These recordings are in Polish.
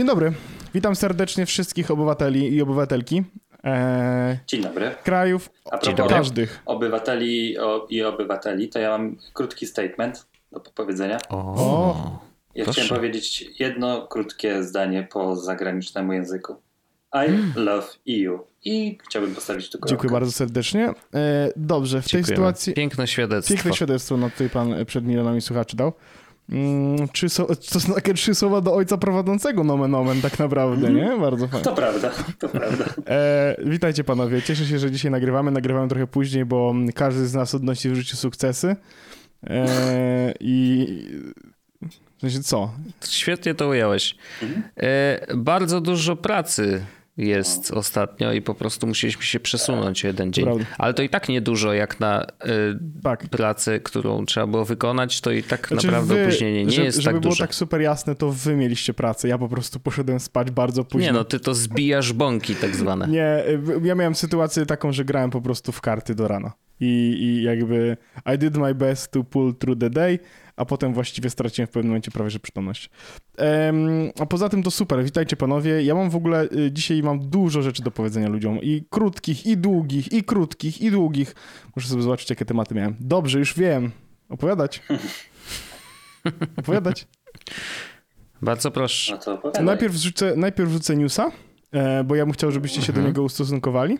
Dzień dobry. Witam serdecznie wszystkich obywateli i obywatelki. E, Dzień dobry. krajów A Dzień propos dobry. każdych. obywateli o, i obywateli, to ja mam krótki statement do powiedzenia. O. Ja Proszę. chciałem powiedzieć jedno krótkie zdanie po zagranicznemu języku. I Hmm. love EU. I chciałbym postawić tu kropkę. Dziękuję bardzo serdecznie. E, dobrze, w tej Dziękujemy. sytuacji... Piękne świadectwo. Piękne świadectwo na tutaj pan przed milionami słuchaczy dał. Mm, trzy so, to są takie trzy słowa do ojca prowadzącego nomen omen tak naprawdę, nie? Bardzo fajnie. To prawda, to prawda. E, witajcie panowie. Cieszę się, że dzisiaj nagrywamy. Nagrywamy trochę później, bo każdy z nas odnosi w życiu sukcesy. E, I w sensie co? Świetnie to ująłeś. Mhm. E, bardzo dużo pracy jest ostatnio i po prostu musieliśmy się przesunąć jeden dzień. Prawda. Ale to i tak niedużo jak na e, Tak. pracę, którą trzeba było wykonać, to i tak Znaczy naprawdę wy- opóźnienie nie żeby, jest żeby tak było duże. tak super jasne, to wy mieliście pracę. Ja po prostu poszedłem spać bardzo późno. Nie no, ty to zbijasz bąki tak zwane. Nie, y, ja miałem sytuację taką, że grałem po prostu w karty do rana. I, I jakby I did my best to pull through the day, a potem właściwie straciłem w pewnym momencie prawie że przytomność. Em, a poza tym to super, witajcie panowie. Ja mam w ogóle, y, dzisiaj mam dużo rzeczy do powiedzenia ludziom. I krótkich, i długich, i krótkich, i długich. Muszę sobie zobaczyć, jakie tematy miałem. Dobrze, już wiem. Opowiadać. Opowiadać. Bardzo proszę. No. Najpierw rzucę, najpierw rzucę newsa, e, bo ja bym chciał, żebyście się do niego ustosunkowali.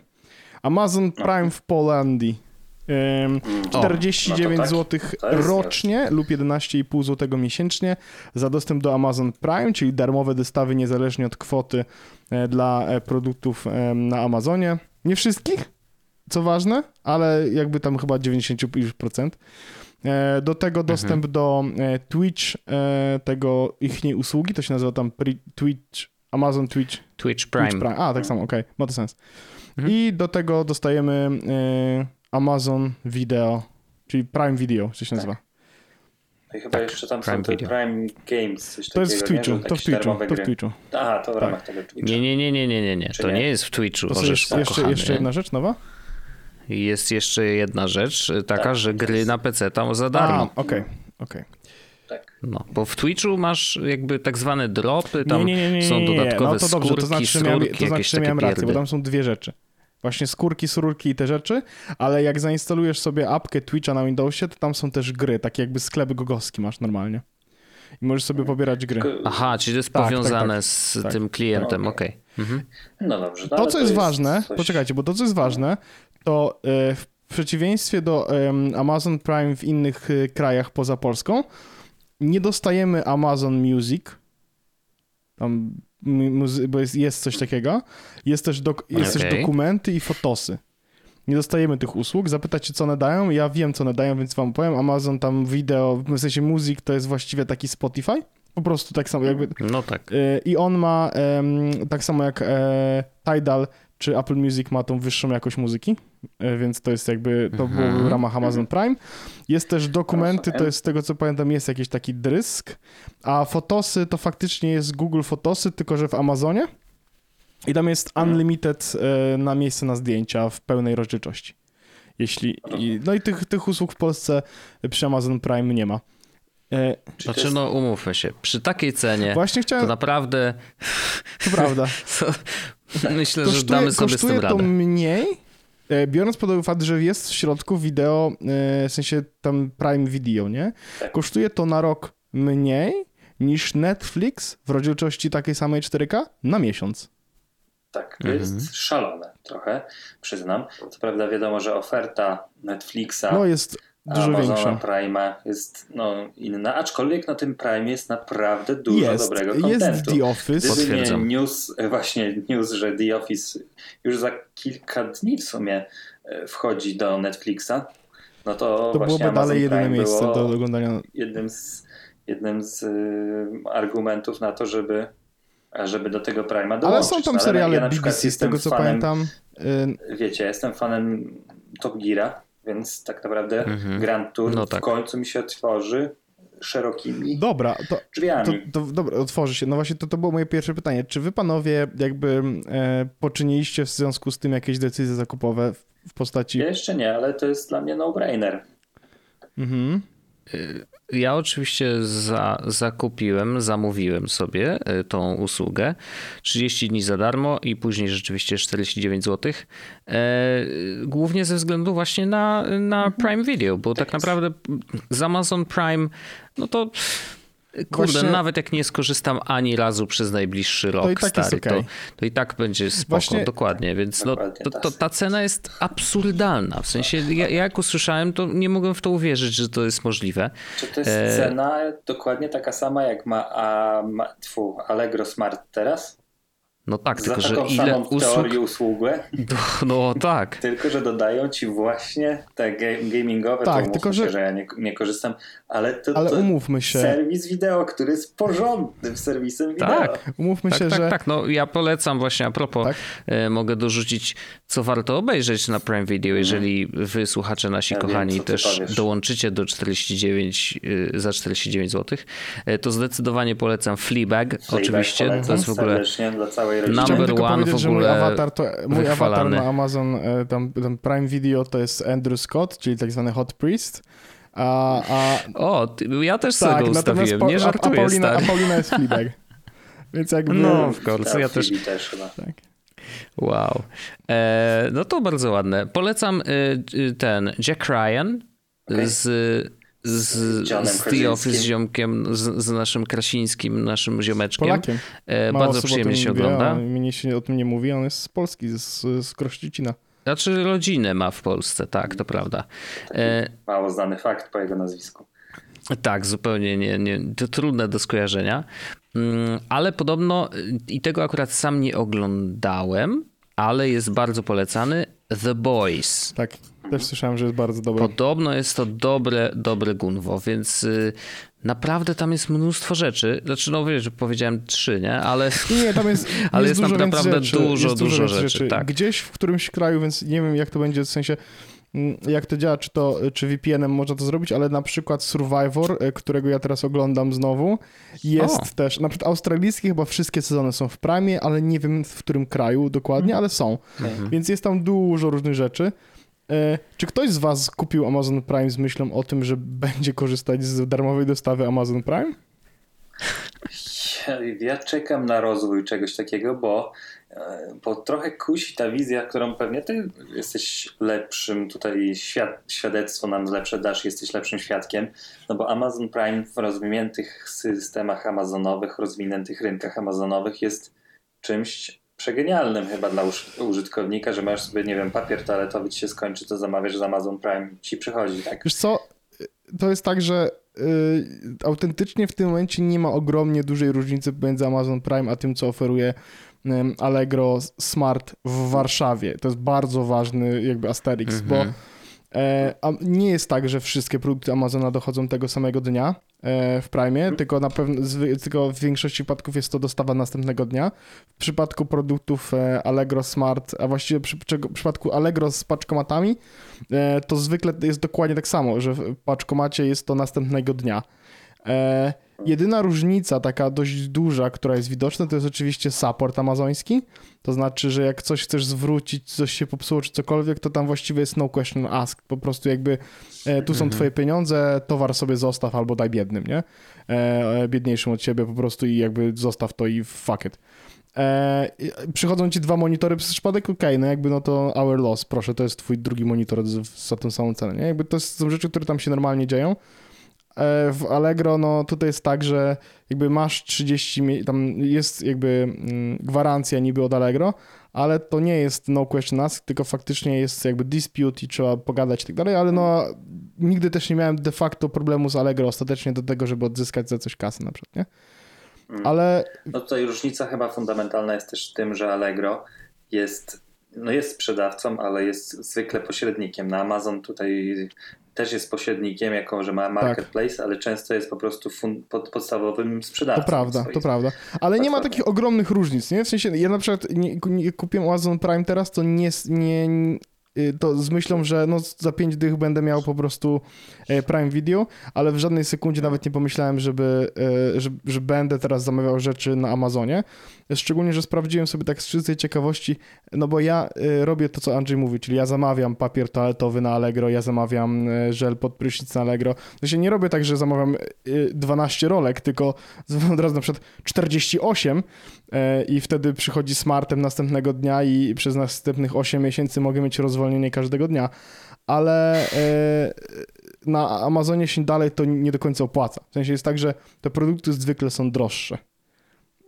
Amazon Prime w Polandii. Em, O, 49 no tak. zł rocznie lub 11,5 zł miesięcznie za dostęp do Amazon Prime, czyli darmowe dostawy niezależnie od kwoty e, dla e, produktów na Amazonie. Nie wszystkich, co ważne, ale jakby tam chyba 90%. E, Do tego dostęp do e, Twitch, tego ich usługi, to się nazywa tam Twitch, Amazon Twitch Twitch Prime. Twitch Prime. A, tak samo, okej, ma to sens. Mhm. I do tego dostajemy Amazon Video, czyli Prime Video, co się nazywa. No I chyba Tak, jeszcze tam Prime są te Video. Prime Games, coś To jest w takiego? Twitchu, to w Twitchu, to w. Twitchu. Aha, to w Tak. ramach tego Twitcha. Nie, nie, nie, nie, nie, nie, nie. Czy To nie? nie jest w Twitchu. To Orzesz, jeszcze, jeszcze, kochany. jeszcze jedna rzecz nowa? Jest jeszcze jedna rzecz, y, taka, Tak, że gry jest. na PC tam za A, darmo. okej, okej. Tak. No, bo w Twitchu masz jakby tak zwane dropy, tam Nie, nie, nie, nie, są dodatkowe No to dobrze, skórki, to znaczy, że miałem, to znaczy, jakieś miałem rację, bo tam są dwie rzeczy. Właśnie skórki, sururki i te rzeczy, ale jak zainstalujesz sobie apkę Twitcha na Windowsie, to tam są też gry, takie jakby sklep gogowski masz normalnie. I możesz sobie pobierać gry. Aha, czyli to jest Tak, tak, powiązane tak. z Tak. tym klientem, Okej. okej. Mhm. No dobrze. no To, co jest ważne, coś- poczekajcie, bo to, co jest ważne, to e, w przeciwieństwie do Amazon Prime w innych e, krajach poza Polską, nie dostajemy Amazon Music, tam, bo jest, jest coś takiego, jest też, dok, jest też Okej. dokumenty i fotosy. Nie dostajemy tych usług, zapytacie co one dają, ja wiem co one dają, więc wam powiem, Amazon tam wideo, w sensie muzyk to jest właściwie taki Spotify, po prostu tak samo jakby, No tak. Y, I on ma, tak samo jak e, Tidal czy Apple Music ma tą wyższą jakość muzyki, e, więc to jest jakby, to Mhm. było w ramach Amazon Prime. Jest też dokumenty, to jest z tego co pamiętam jest jakiś taki drysk, a fotosy to faktycznie jest Google Fotosy, tylko że w Amazonie. I tam jest unlimited e, na miejsce na zdjęcia w pełnej rozdzielczości. Jeśli, no i tych, tych usług w Polsce przy Amazon Prime nie ma. E, Czy to Znaczy, jest- no umówmy się, przy takiej cenie właśnie to chciałem, naprawdę to prawda. to, myślę, że damy sobie z kosztuje tym to radę. mniej, e, biorąc pod uwagę fakt, że jest w środku wideo, e, w sensie tam Prime Video, nie? Tak. Kosztuje to na rok mniej niż Netflix w rozdzielczości takiej samej 4K na miesiąc. Tak, to Mhm. jest szalone trochę, przyznam. Co prawda wiadomo, że oferta Netflixa, No jest dużo Amazona większa. Prime'a jest no, inna, aczkolwiek na tym Prime jest naprawdę dużo Jest, dobrego jest kontentu. The Office. Gdyby nie news, e, właśnie news, że The Office już za kilka dni w sumie e, wchodzi do Netflixa, no to, To właśnie byłoby Amazon dalej jedyne Prime miejsce do oglądania. jednym z, jednym z y, argumentów na to, żeby, żeby do tego Prime'a dołączyć. Ale są tam ale seriale ja na przykład BBC, z tego co fanem, pamiętam. y, Wiecie, jestem fanem Top Geara, więc tak naprawdę Mhm. Grand Tour No w tak. końcu mi się otworzy szerokimi Dobra, to, to, drzwiami. to dobra, otworzy się. No właśnie to, to było moje pierwsze pytanie. Czy wy panowie jakby e, poczyniliście w związku z tym jakieś decyzje zakupowe w, w postaci... Ja jeszcze nie, ale to jest dla mnie no-brainer. Mhm. Ja oczywiście za, zakupiłem, zamówiłem sobie y, tą usługę. 30 dni za darmo i później rzeczywiście 49 zł. Głównie ze względu właśnie na, na Prime Video, bo tak naprawdę z Amazon Prime, no to Kurde, Właśnie... nawet jak nie skorzystam ani razu przez najbliższy rok, to i tak stary, okay. to, to, i tak będzie spoko, Właśnie... dokładnie. Więc no, to, to, ta cena jest absurdalna. W sensie, ja, jak usłyszałem, to nie mogłem w to uwierzyć, że to jest możliwe. Czy to jest e... cena dokładnie taka sama, jak ma, a, ma tfu, Allegro Smart teraz? No tak, Za tylko że ile usług... usługę. No tak. tylko, że dodają ci właśnie te gamingowe, tak, to tylko, że... Się, że ja nie, nie korzystam, ale to, ale to umówmy się. serwis wideo, który jest porządnym serwisem wideo. Tak, umówmy tak, się, tak, że... Tak, no ja polecam właśnie, a propos, tak? e, mogę dorzucić, co warto obejrzeć na Prime Video, jeżeli mhm. wy, słuchacze nasi ja kochani, wiem, też dołączycie do 49, e, za 49 zł, e, to zdecydowanie polecam Fleabag, Fleabag oczywiście. Polecam to jest w ogóle dla całej rodziny. Number one w ogóle mój awatar, to, mój awatar na Amazon, tam, tam Prime Video to jest Andrew Scott, czyli tak zwany Hot Priest. A, a... O, ja też tak, sobie go ustawiłem, nie żartuję, a, Paulina, a Paulina jest Fleabag. Więc jakby... No, w końcu, ja też... też chyba. Tak. Wow. E, no to bardzo ładne. Polecam y, ten Jack Ryan okay. z z, z The Office z ziomkiem, z, z, naszym Krasińskim, naszym ziomeczkiem. Polakiem. E, bardzo przyjemnie się ogląda. Mnie się o tym nie mówi, on jest z Polski, z, z Krościcina. Znaczy rodzinę ma w Polsce, tak, to prawda. E, mało znany fakt po jego nazwisku. Tak, zupełnie nie, nie, to trudne do skojarzenia. Mm, ale podobno, i tego akurat sam nie oglądałem, ale jest bardzo polecany, The Boys. Tak, też słyszałem, że jest bardzo dobry. Podobno jest to dobre, dobre gunwo, więc y, naprawdę tam jest mnóstwo rzeczy. Znaczy, no wiesz, powiedziałem trzy, nie? Ale, nie, tam jest, ale jest, jest naprawdę rzeczy, dużo, jest dużo, rzeczy. rzeczy. Tak. Gdzieś w którymś kraju, więc nie wiem jak to będzie, w sensie mm, jak to działa, czy to czy VPN-em można to zrobić, ale na przykład Survivor, e, którego ja teraz oglądam znowu, jest o. też, na przykład australijskie chyba wszystkie sezony są w Prime, ale nie wiem w którym kraju dokładnie, ale są. Mhm. Więc jest tam dużo różnych rzeczy. E, czy ktoś z Was kupił Amazon Prime z myślą o tym, że będzie korzystać z darmowej dostawy Amazon Prime? Ja, czekam na rozwój czegoś takiego, bo, e, bo trochę kusi ta wizja, którą pewnie ty jesteś lepszym tutaj świad świadectwo nam lepsze dasz, jesteś lepszym świadkiem, no bo Amazon Prime w rozwiniętych systemach amazonowych, rozwiniętych rynkach amazonowych jest czymś przegenialnym chyba dla użytkownika, że masz sobie, nie wiem, papier toaletowy ci się skończy, to zamawiasz z Amazon Prime, ci przychodzi, tak? Wiesz co, to jest tak, że yy, autentycznie w tym momencie nie ma ogromnie dużej różnicy pomiędzy Amazon Prime a tym, co oferuje yy, Allegro Smart w Warszawie. To jest bardzo ważny jakby asterix, bo mhm. A nie jest tak, że wszystkie produkty Amazona dochodzą tego samego dnia e, w Prime, hmm. tylko na pewno, tylko w większości przypadków jest to dostawa następnego dnia. W przypadku produktów e, Allegro Smart, a właściwie przy, w przypadku Allegro z paczkomatami, to zwykle jest dokładnie tak samo, że w paczkomacie jest to następnego dnia. Jedyna różnica, taka dość duża, która jest widoczna, to jest oczywiście support amazoński. To znaczy, że jak coś chcesz zwrócić, coś się popsuło czy cokolwiek, to tam właściwie jest no question asked. Po prostu jakby e, tu są mhm. twoje pieniądze, towar sobie zostaw albo daj biednym, nie? E, biedniejszym od ciebie po prostu i jakby zostaw to i fuck it. E, przychodzą ci dwa monitory przez przypadek, okej, okay, no jakby no to our loss, proszę, to jest twój drugi monitor za tą samą cenę, nie? Jakby to są rzeczy, które tam się normalnie dzieją. E, w Allegro, no tutaj jest tak, że jakby masz 30, tam jest jakby mm, gwarancja niby od Allegro, ale to nie jest no question ask, tylko faktycznie jest jakby dispute i trzeba pogadać i tak dalej, ale no nigdy też nie miałem de facto problemu z Allegro ostatecznie do tego, żeby odzyskać za coś kasy na przykład, nie? Mm. Ale... No tutaj różnica chyba fundamentalna jest też w tym, że Allegro jest no jest sprzedawcą, ale jest zwykle pośrednikiem. Na Amazon tutaj też jest pośrednikiem, jako że ma tak. marketplace, tak. ale często jest po prostu fun- pod, podstawowym sprzedawcą. To prawda, to prawda. Ale nie ma takich ogromnych różnic, nie? W sensie, ja na przykład nie, nie kupiłem Amazon Prime teraz, to nie, nie, to z myślą, że no za 5 dych będę miał po prostu e, Prime Video, ale w żadnej sekundzie nawet nie pomyślałem, żeby, e, że, że będę teraz zamawiał rzeczy na Amazonie. Szczególnie, że sprawdziłem sobie tak z czystej ciekawości, no bo ja e, robię to, co Andrzej mówi, czyli ja zamawiam papier toaletowy na Allegro, ja zamawiam żel pod prysznic na Allegro. No się nie robię tak, że zamawiam e, 12 rolek, tylko od razu na przykład 48 e, i wtedy przychodzi smartem następnego dnia i przez następnych 8 miesięcy mogę mieć rozwolnienie każdego dnia. Ale e, na Amazonie się dalej to nie do końca opłaca. W sensie jest tak, że te produkty zwykle są droższe.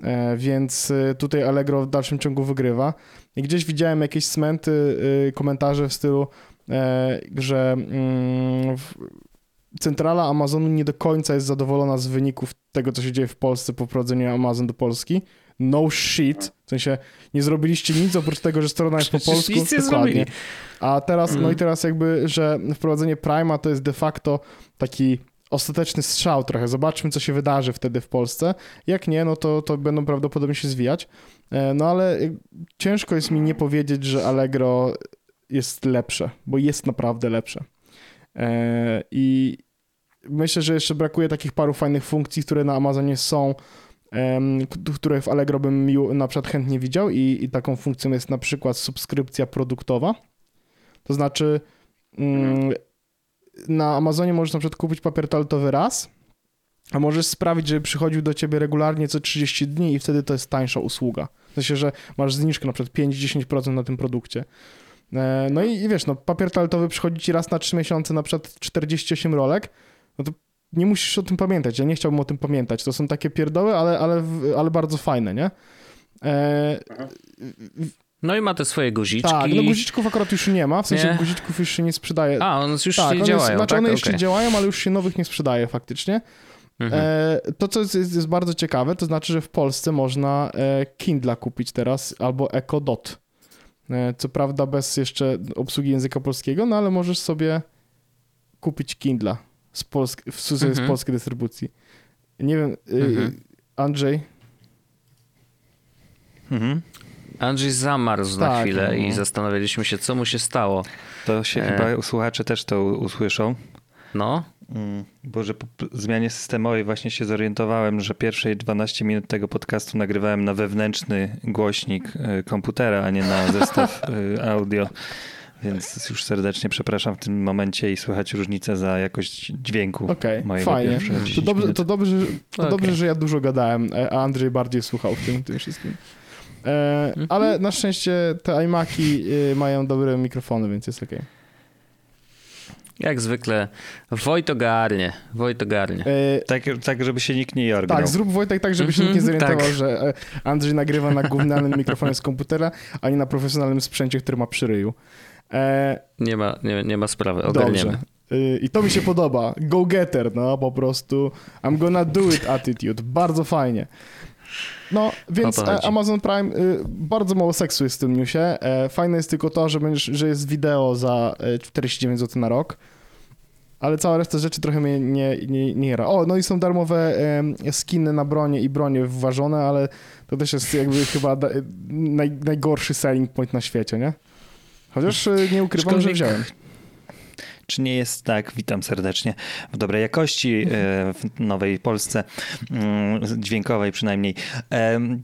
E, Więc e, tutaj Allegro w dalszym ciągu wygrywa. I gdzieś widziałem jakieś smenty, komentarze w stylu, że mm, centrala Amazonu nie do końca jest zadowolona z wyników tego, co się dzieje w Polsce po wprowadzeniu Amazon do Polski. No shit. W sensie nie zrobiliście nic oprócz tego, że strona jest po polsku. nic nie Dokładnie. zrobili. A teraz, no Mm. i teraz jakby, że wprowadzenie Prima to jest de facto taki ostateczny strzał trochę. Zobaczmy, co się wydarzy wtedy w Polsce. Jak nie, no to, to będą prawdopodobnie się zwijać. E, No ale ciężko jest mi nie powiedzieć, że Allegro jest lepsze, bo jest naprawdę lepsze. E, I myślę, że jeszcze brakuje takich paru fajnych funkcji, które na Amazonie są, które w Allegro bym na przykład chętnie widział i, i taką funkcją jest na przykład subskrypcja produktowa. To znaczy mm, na Amazonie możesz na przykład kupić papier toaletowy raz, a możesz sprawić, żeby przychodził do ciebie regularnie co 30 dni i wtedy to jest tańsza usługa. W sensie, że masz zniżkę na przykład 5-10% na tym produkcie. E, No i, i wiesz, no papier toaletowy przychodzi ci raz na 3 miesiące, na przykład 48 rolek, no to nie musisz o tym pamiętać. Ja nie chciałbym o tym pamiętać. To są takie pierdoły, ale, ale, ale bardzo fajne, nie? E, No i ma te swoje guziczki. tak, no guziczków akurat już nie ma, w sensie Nie? guziczków już się nie sprzedaje. A, one już tak, nie one, działają, jest, znaczy tak? one jeszcze Okej. działają, ale już się nowych nie sprzedaje faktycznie. Mhm. E, to, co jest, jest, jest bardzo ciekawe, to znaczy, że w Polsce można e, Kindla kupić teraz albo Echo Dot. E, co prawda bez jeszcze obsługi języka polskiego, no ale możesz sobie kupić Kindla z, polsk- w, z, z Mhm. polskiej dystrybucji. Nie wiem, e, Mhm. Andrzej, Mhm. Andrzej zamarzł na Tak, chwilę no. i zastanawialiśmy się, co mu się stało. To się E. chyba słuchacze też to usłyszą. No, Mm, Bo że po zmianie systemowej właśnie się zorientowałem, że pierwsze 12 minut tego podcastu nagrywałem na wewnętrzny głośnik y, komputera, a nie na zestaw y, audio. Więc już serdecznie przepraszam w tym momencie i słychać różnicę za jakość dźwięku. okej, mojego fajnie. pierwsze 10 To dobrze, to, dobrze, to Okej. dobrze, że ja dużo gadałem, e, a Andrzej bardziej słuchał w tym, tym wszystkim. E, Mhm. ale na szczęście te iMaki e, mają dobre mikrofony, więc jest okej. jak zwykle Wojt ogarnie, Wojt ogarnie. E, Tak, tak, żeby się nikt nie jorgnął. Tak, zrób Wojtek tak, żeby się nikt nie Mhm, zorientował, tak. że Andrzej nagrywa na gównianym mikrofonie z komputera, a nie na profesjonalnym sprzęcie, który ma przy ryju. E, Nie ma, nie, nie ma sprawy, ogarniemy. E, I to mi się podoba. Go getter, no po prostu. I'm gonna do it attitude. Bardzo fajnie. No, więc e. Amazon Prime, y, bardzo mało seksu jest w tym newsie. E, fajne jest tylko to, że, będziesz, że jest wideo za e, 49 zł na rok. Ale cała reszta rzeczy trochę mnie nie, nie, nie jara. O, no i są darmowe skiny na bronie i bronie wważone, ale to też jest jakby chyba naj, najgorszy selling point na świecie, nie? Chociaż e, nie ukrywam, że Aczkolwiek- wziąłem. Czy nie jest tak, witam serdecznie, w dobrej jakości, e, w Nowej Polsce, mm, dźwiękowej przynajmniej,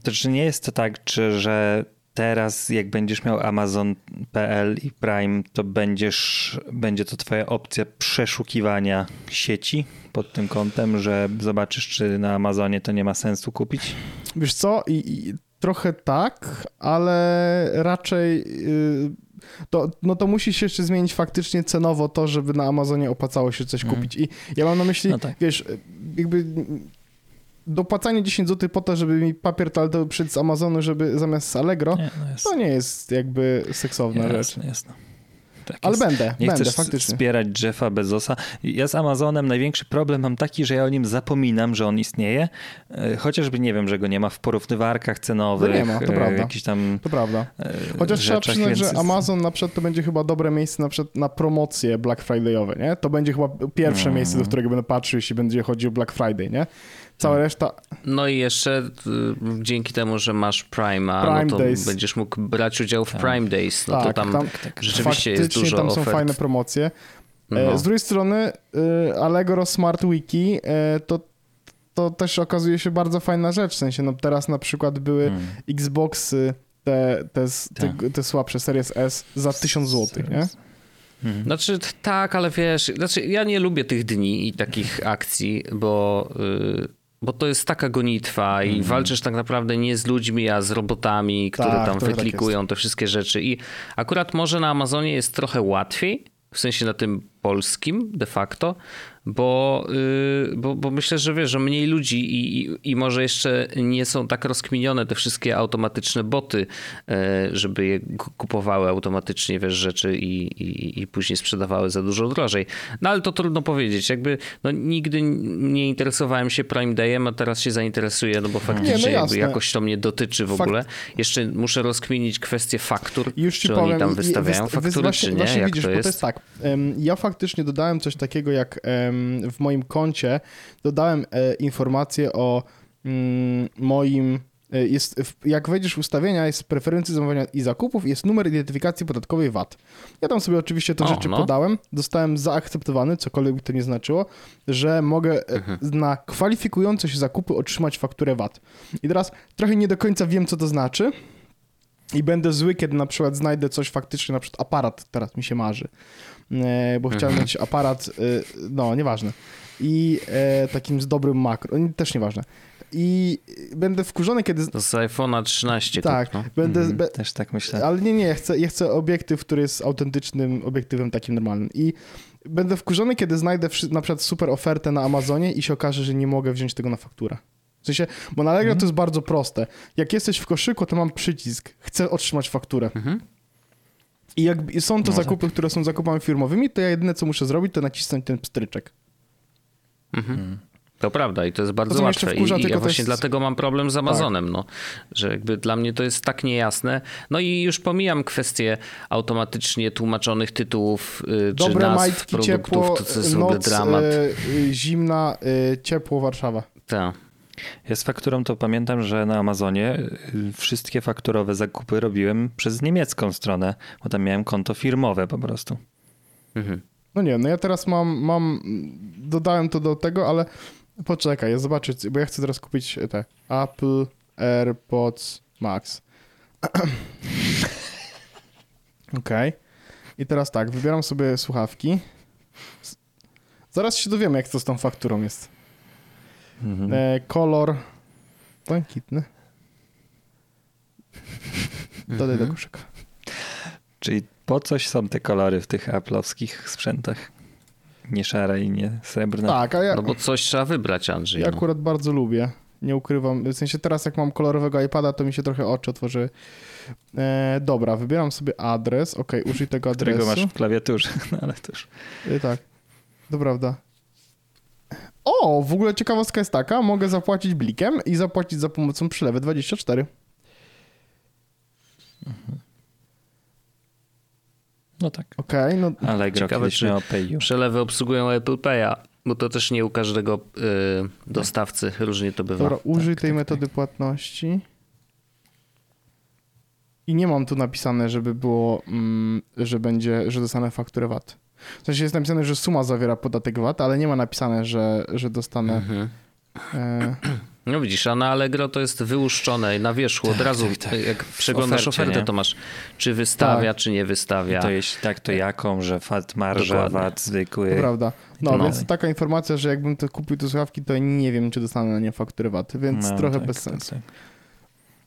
to czy nie jest to tak, czy, że teraz jak będziesz miał Amazon.pl i Prime, to będziesz, będzie to twoja opcja przeszukiwania sieci pod tym kątem, że zobaczysz, czy na Amazonie to nie ma sensu kupić? Wiesz co, i, i trochę tak, ale raczej y, to, no to musi się jeszcze zmienić faktycznie cenowo to, żeby na Amazonie opłacało się coś Mhm. kupić. I ja mam na myśli, No tak. wiesz, jakby dopłacanie 10 zł po to, żeby mi papier toaletowy przyjść z Amazonu, żeby zamiast z Allegro, Nie, no to nie jest jakby seksowna rzecz. jasne, jasne. Tak Ale jest. będę, Nie będę chcesz faktycznie. wspierać Jeffa Bezosa. Ja z Amazonem największy problem mam taki, że ja o nim zapominam, że on istnieje. E, Chociażby nie wiem, że go nie ma w porównywarkach cenowych. No nie ma, to e, prawda. Jakiś tam To prawda. e, Chociaż trzeba przyznać, więc że Amazon na przykład to będzie chyba dobre miejsce na przykład na promocje Black Friday'owe, nie? To będzie chyba pierwsze Mm. miejsce, do którego będę patrzył, jeśli będzie chodził o Black Friday, nie? Cała reszta, No i jeszcze y, dzięki temu, że masz Prime'a, Prime no to Days. będziesz mógł brać udział w Prime Days. No tak, to tam, tam rzeczywiście jest dużo tam są ofert. fajne promocje. E, No. Z drugiej strony y, Allegro Smart Wiki e, to, to też okazuje się bardzo fajna rzecz. W sensie, no teraz na przykład były Mm. Xboxy, te, te, te, Tak. te słabsze Series S za 1000 zł, nie? Mhm. Znaczy tak, ale wiesz, znaczy ja nie lubię tych dni i takich akcji, bo, y, bo to jest taka gonitwa i walczysz tak naprawdę nie z ludźmi, a z robotami, które Tak, tam tak wyklikują te wszystkie rzeczy. I akurat może na Amazonie jest trochę łatwiej, w sensie na tym polskim de facto, bo, y, bo, bo myślę, że wiesz, że mniej ludzi i, i, i może jeszcze nie są tak rozkminione te wszystkie automatyczne boty, e, żeby je ku- kupowały automatycznie, wiesz, rzeczy i, i, i później sprzedawały za dużo drożej. No ale to trudno powiedzieć. Jakby no, nigdy nie interesowałem się Prime Dayem, a teraz się zainteresuję, no bo faktycznie Nie, no jakby jakoś to mnie dotyczy w Fakt- ogóle. Jeszcze muszę rozkminić kwestię faktur, Już ci czy powiem, oni tam wystawiają wyst- faktury, wyst- właśnie, czy nie, Właśnie jak widzisz, to bo jest? to jest tak. Ja faktycznie dodałem coś takiego, jak w moim koncie dodałem e, informację o mm, moim. e, Jest, jak wejdziesz w ustawienia, jest preferencje zamawiania i zakupów, jest numer identyfikacji podatkowej VAT. Ja tam sobie oczywiście te O, rzeczy no. podałem, dostałem zaakceptowany, cokolwiek by to nie znaczyło, że mogę e, Mhm. na kwalifikujące się zakupy otrzymać fakturę VAT. I teraz trochę nie do końca wiem, co to znaczy, i będę zły, kiedy na przykład znajdę coś faktycznie, na przykład aparat teraz mi się marzy, bo chciałem mieć aparat, e, no nieważne, i e, takim z dobrym makro, nie- też nieważne. I będę wkurzony, kiedy... z- To z iPhone'a 13 Tak, kup, no. będę... Mhm, Be, Też tak myślę. ale nie, nie, ja chcę, ja chcę obiektyw, który jest autentycznym obiektywem takim normalnym. I będę wkurzony, kiedy znajdę wszy- na przykład super ofertę na Amazonie i się okaże, że nie mogę wziąć tego na fakturę. W sensie, bo na Allegro to jest bardzo proste. Jak jesteś w koszyku, to mam przycisk. Chcę otrzymać fakturę. Mhm. I jak są to No zakupy, które są zakupami firmowymi, to ja jedyne, co muszę zrobić, to nacisnąć ten pstryczek. To prawda i to jest bardzo jeszcze łatwe. wkurza, I, i ja to właśnie jest- Tak. dlatego mam problem z Amazonem, no, że jakby dla mnie to jest tak niejasne. No i już pomijam kwestię automatycznie tłumaczonych tytułów y, czy Dobre nazw majtki, produktów, ciepło, to, to jest w ogóle noc, dramat. e, zimna, e, ciepło, Warszawa. Tak. Ja z fakturą to pamiętam, że na Amazonie y, wszystkie fakturowe zakupy robiłem przez niemiecką stronę, bo tam miałem konto firmowe po prostu. Mhm. No nie, no ja teraz mam, mam, dodałem to do tego, ale poczekaj, ja zobaczę, bo ja chcę teraz kupić te Apple AirPods Max. Okej. I teraz tak, wybieram sobie słuchawki. Zaraz się dowiemy, jak to z tą fakturą jest. Mhm. E, kolor błękitny. Dodaj do koszyka. Czyli po coś są te kolory w tych Apple'owskich sprzętach? Nie szare i nie srebrne. Tak, a ja, No bo coś trzeba wybrać, Andrzej. Ja no. akurat bardzo lubię. Nie ukrywam. W sensie teraz, jak mam kolorowego iPada, to mi się trochę oczy otworzy. E, dobra, wybieram sobie adres. Ok, użyj tego którego adresu. masz w klawiaturze, no ale to już... E, tak, to prawda. O, w ogóle ciekawostka jest taka, mogę zapłacić blikiem i zapłacić za pomocą przylewy 24. No tak. Okej, no Allegro Ciekawe, czy-. Przelewy obsługują Apple Pay'a, bo to też nie u każdego y, dostawcy różnie to bywa. dobra, użyj tak, tej tak, metody płatności. I nie mam tu napisane, żeby było, mm, że będzie, że dostanę fakturę VAT. W sensie jest napisane, że suma zawiera podatek VAT, ale nie ma napisane, że, że dostanę. Mhm. E, No widzisz, a na Allegro to jest wyłuszczone i na wierzchu od razu, tak, tak. jak przeglądasz ofercie, ofertę, nie? to masz czy wystawia, Tak. czy nie wystawia. To jeśli tak, to jaką, że VAT marża, Dokładnie. VAT zwykły. to prawda. No, No. więc taka informacja, że jakbym to kupił te słuchawki, to nie wiem, czy dostanę na nie fakturę VAT, więc No, trochę tak, bez tak, sensu.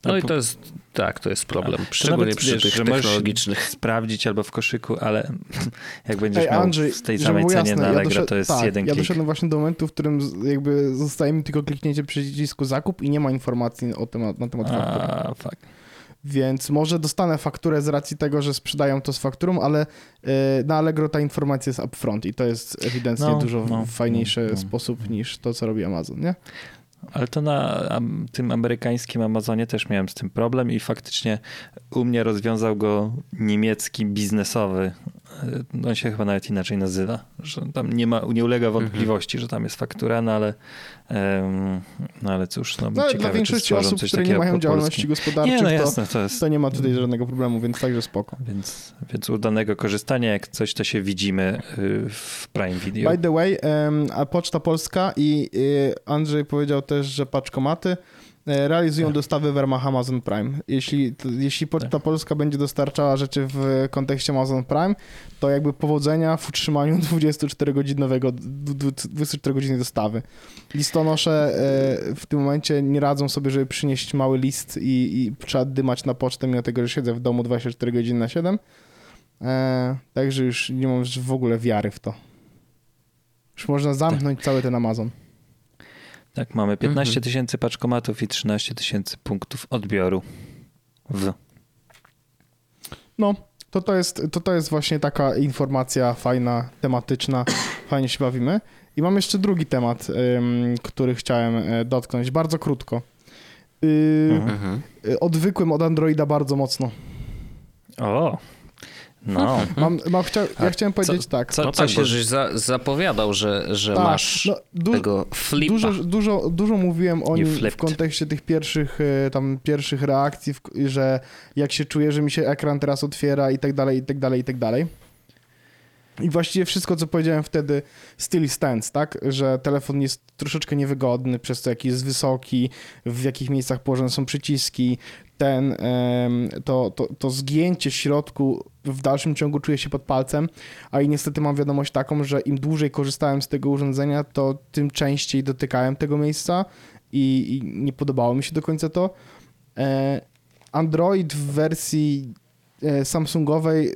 No A i to jest, tak, to jest problem. To Szczególnie nawet, przy wiesz, tych że możesz technologicznych. sprawdzić albo w koszyku, ale jak będziesz Ej, miał Andrzej, w tej samej cenie jasne, na ja Allegro, doszedł- to jest tak, jeden ja klik. doszedłem właśnie do momentu, w którym jakby zostaje mi tylko kliknięcie przycisku zakup i nie ma informacji o temat, na temat faktury. A, fuck. Więc może dostanę fakturę z racji tego, że sprzedają to z fakturą, ale y, na Allegro ta informacja jest upfront i to jest ewidentnie No, dużo no, fajniejszy no, no. sposób niż to, co robi Amazon, nie? Ale to na tym amerykańskim Amazonie też miałem z tym problem i faktycznie u mnie rozwiązał go niemiecki biznesowy on się chyba nawet inaczej nazywa, że tam nie ma, nie ulega wątpliwości, że tam jest faktura, no ale, em, no ale cóż, no, No, ciekawe, dla czy większości osób, coś które nie mają po działalności gospodarczej, Nie, no to, jasne, to jest... to nie ma tutaj żadnego problemu, więc także spoko. Więc, więc udanego korzystania, jak coś, to się widzimy y, w Prime Video. By the way, em, a Poczta Polska i y, Andrzej powiedział też, że paczkomaty realizują Tak. dostawy w ramach Amazon Prime. Jeśli, to, jeśli Poczta Tak. Polska będzie dostarczała rzeczy w kontekście Amazon Prime, to jakby powodzenia w utrzymaniu 24-godzinowego, 24-godzinnej dostawy. Listonosze e, w tym momencie nie radzą sobie, żeby przynieść mały list i, i trzeba dymać na pocztę, mimo tego, że siedzę w domu 24 godziny na 7. E, także już nie mam w ogóle wiary w to. Już można zamknąć cały ten Amazon. Tak, mamy 15 Mhm. tysięcy paczkomatów i 13 tysięcy punktów odbioru w No, to to, jest, to to jest właśnie taka informacja fajna, tematyczna. Fajnie się bawimy. I mam jeszcze drugi temat, ym, który chciałem e, dotknąć, bardzo krótko. Yy, Odwykłem od Androida bardzo mocno. O, no. Mam, mam chcia, ja chciałem powiedzieć tak. Co, No co tak, się... żeś za, zapowiadał, że, że tak, masz no, du, tego flipa. dużo, dużo, dużo mówiłem o nim w kontekście tych pierwszych, e, tam pierwszych reakcji, w, że jak się czuję, że mi się ekran teraz otwiera i tak dalej, i tak dalej, i tak dalej. I właściwie wszystko, co powiedziałem wtedy, still stands, tak? Że telefon jest troszeczkę niewygodny przez to, jaki jest wysoki, w jakich miejscach położone są przyciski. Ten, to, to, to zgięcie w środku w dalszym ciągu czuję się pod palcem, a i niestety mam wiadomość taką, że im dłużej korzystałem z tego urządzenia, to tym częściej dotykałem tego miejsca i, i nie podobało mi się do końca to. E, Android w wersji e, Samsungowej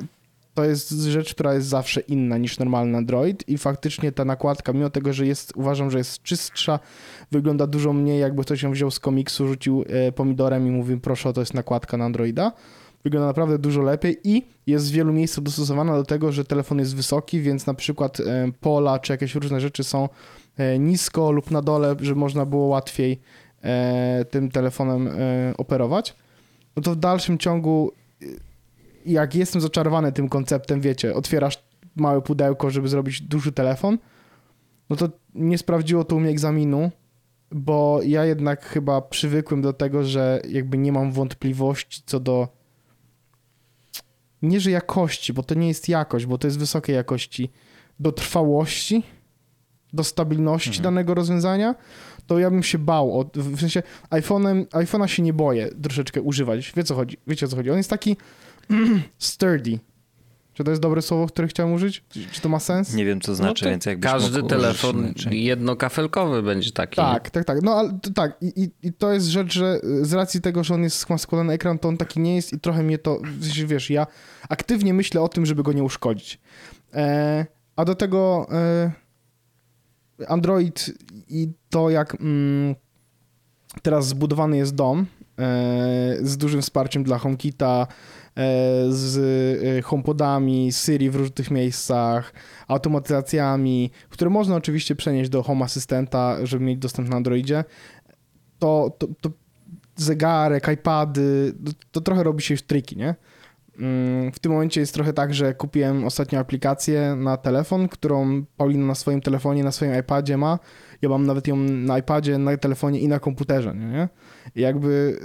to jest rzecz, która jest zawsze inna niż normalny Android i faktycznie ta nakładka, mimo tego, że jest, uważam, że jest czystsza, wygląda dużo mniej, jakby ktoś ją wziął z komiksu, rzucił e, pomidorem i mówił, proszę, to jest nakładka na Androida. Wygląda naprawdę dużo lepiej i jest w wielu miejscach dostosowana do tego, że telefon jest wysoki, więc na przykład e, pola czy jakieś różne rzeczy są e, nisko lub na dole, żeby można było łatwiej tym telefonem operować. No to w dalszym ciągu jak jestem zaczarowany tym konceptem, wiecie, otwierasz małe pudełko, żeby zrobić duży telefon, no to nie sprawdziło to u mnie egzaminu, bo ja jednak chyba przywykłem do tego, że jakby nie mam wątpliwości co do nie, że jakości, bo to nie jest jakość, bo to jest wysokiej jakości, do trwałości, do stabilności Mhm. danego rozwiązania, to ja bym się bał. O, w sensie iPhone'em, iPhone'a się nie boję troszeczkę używać. Wie co chodzi? Wiecie o co chodzi? On jest taki sturdy. Czy to jest dobre słowo, które chciałem użyć? Czy, to ma sens? Nie wiem, co znaczy, to więc jakbyś Każdy mógł telefon jednokafelkowy będzie taki. Tak, tak, tak. No ale to, tak. I, i, I to jest rzecz, że z racji tego, że on jest ma składany ekran, to on taki nie jest i trochę mnie to, wiesz, ja aktywnie myślę o tym, żeby go nie uszkodzić. E, a do tego e, Android i to, jak mm, teraz zbudowany jest dom e, z dużym wsparciem dla HomeKita, z e, HomePodami, Siri w różnych miejscach, automatyzacjami, które można oczywiście przenieść do Home Assistanta, żeby mieć dostęp na Androidzie, to, to, to zegarek, iPady, to, trochę robi się już triki, nie? Mm, W tym momencie jest trochę tak, że kupiłem ostatnią aplikację na telefon, którą Paulina na swoim telefonie, na swoim iPadzie ma. Ja mam nawet ją na iPadzie, na telefonie i na komputerze, nie? nie? I jakby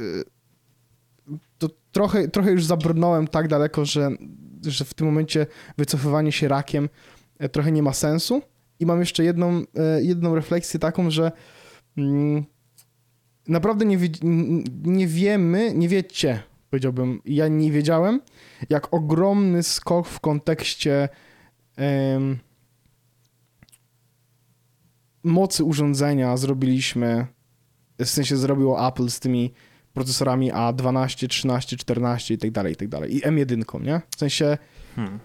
y, to trochę, trochę już zabrnąłem tak daleko, że, że w tym momencie wycofywanie się rakiem e, trochę nie ma sensu. I mam jeszcze jedną, e, jedną refleksję taką, że mm, naprawdę nie, nie wiemy, nie wiecie, powiedziałbym, ja nie wiedziałem, jak ogromny skok w kontekście mocy urządzenia zrobiliśmy, w sensie zrobiło Apple z tymi procesorami A12, 13, 14 i tak dalej, i tak dalej. I M1, nie? W sensie Hmm.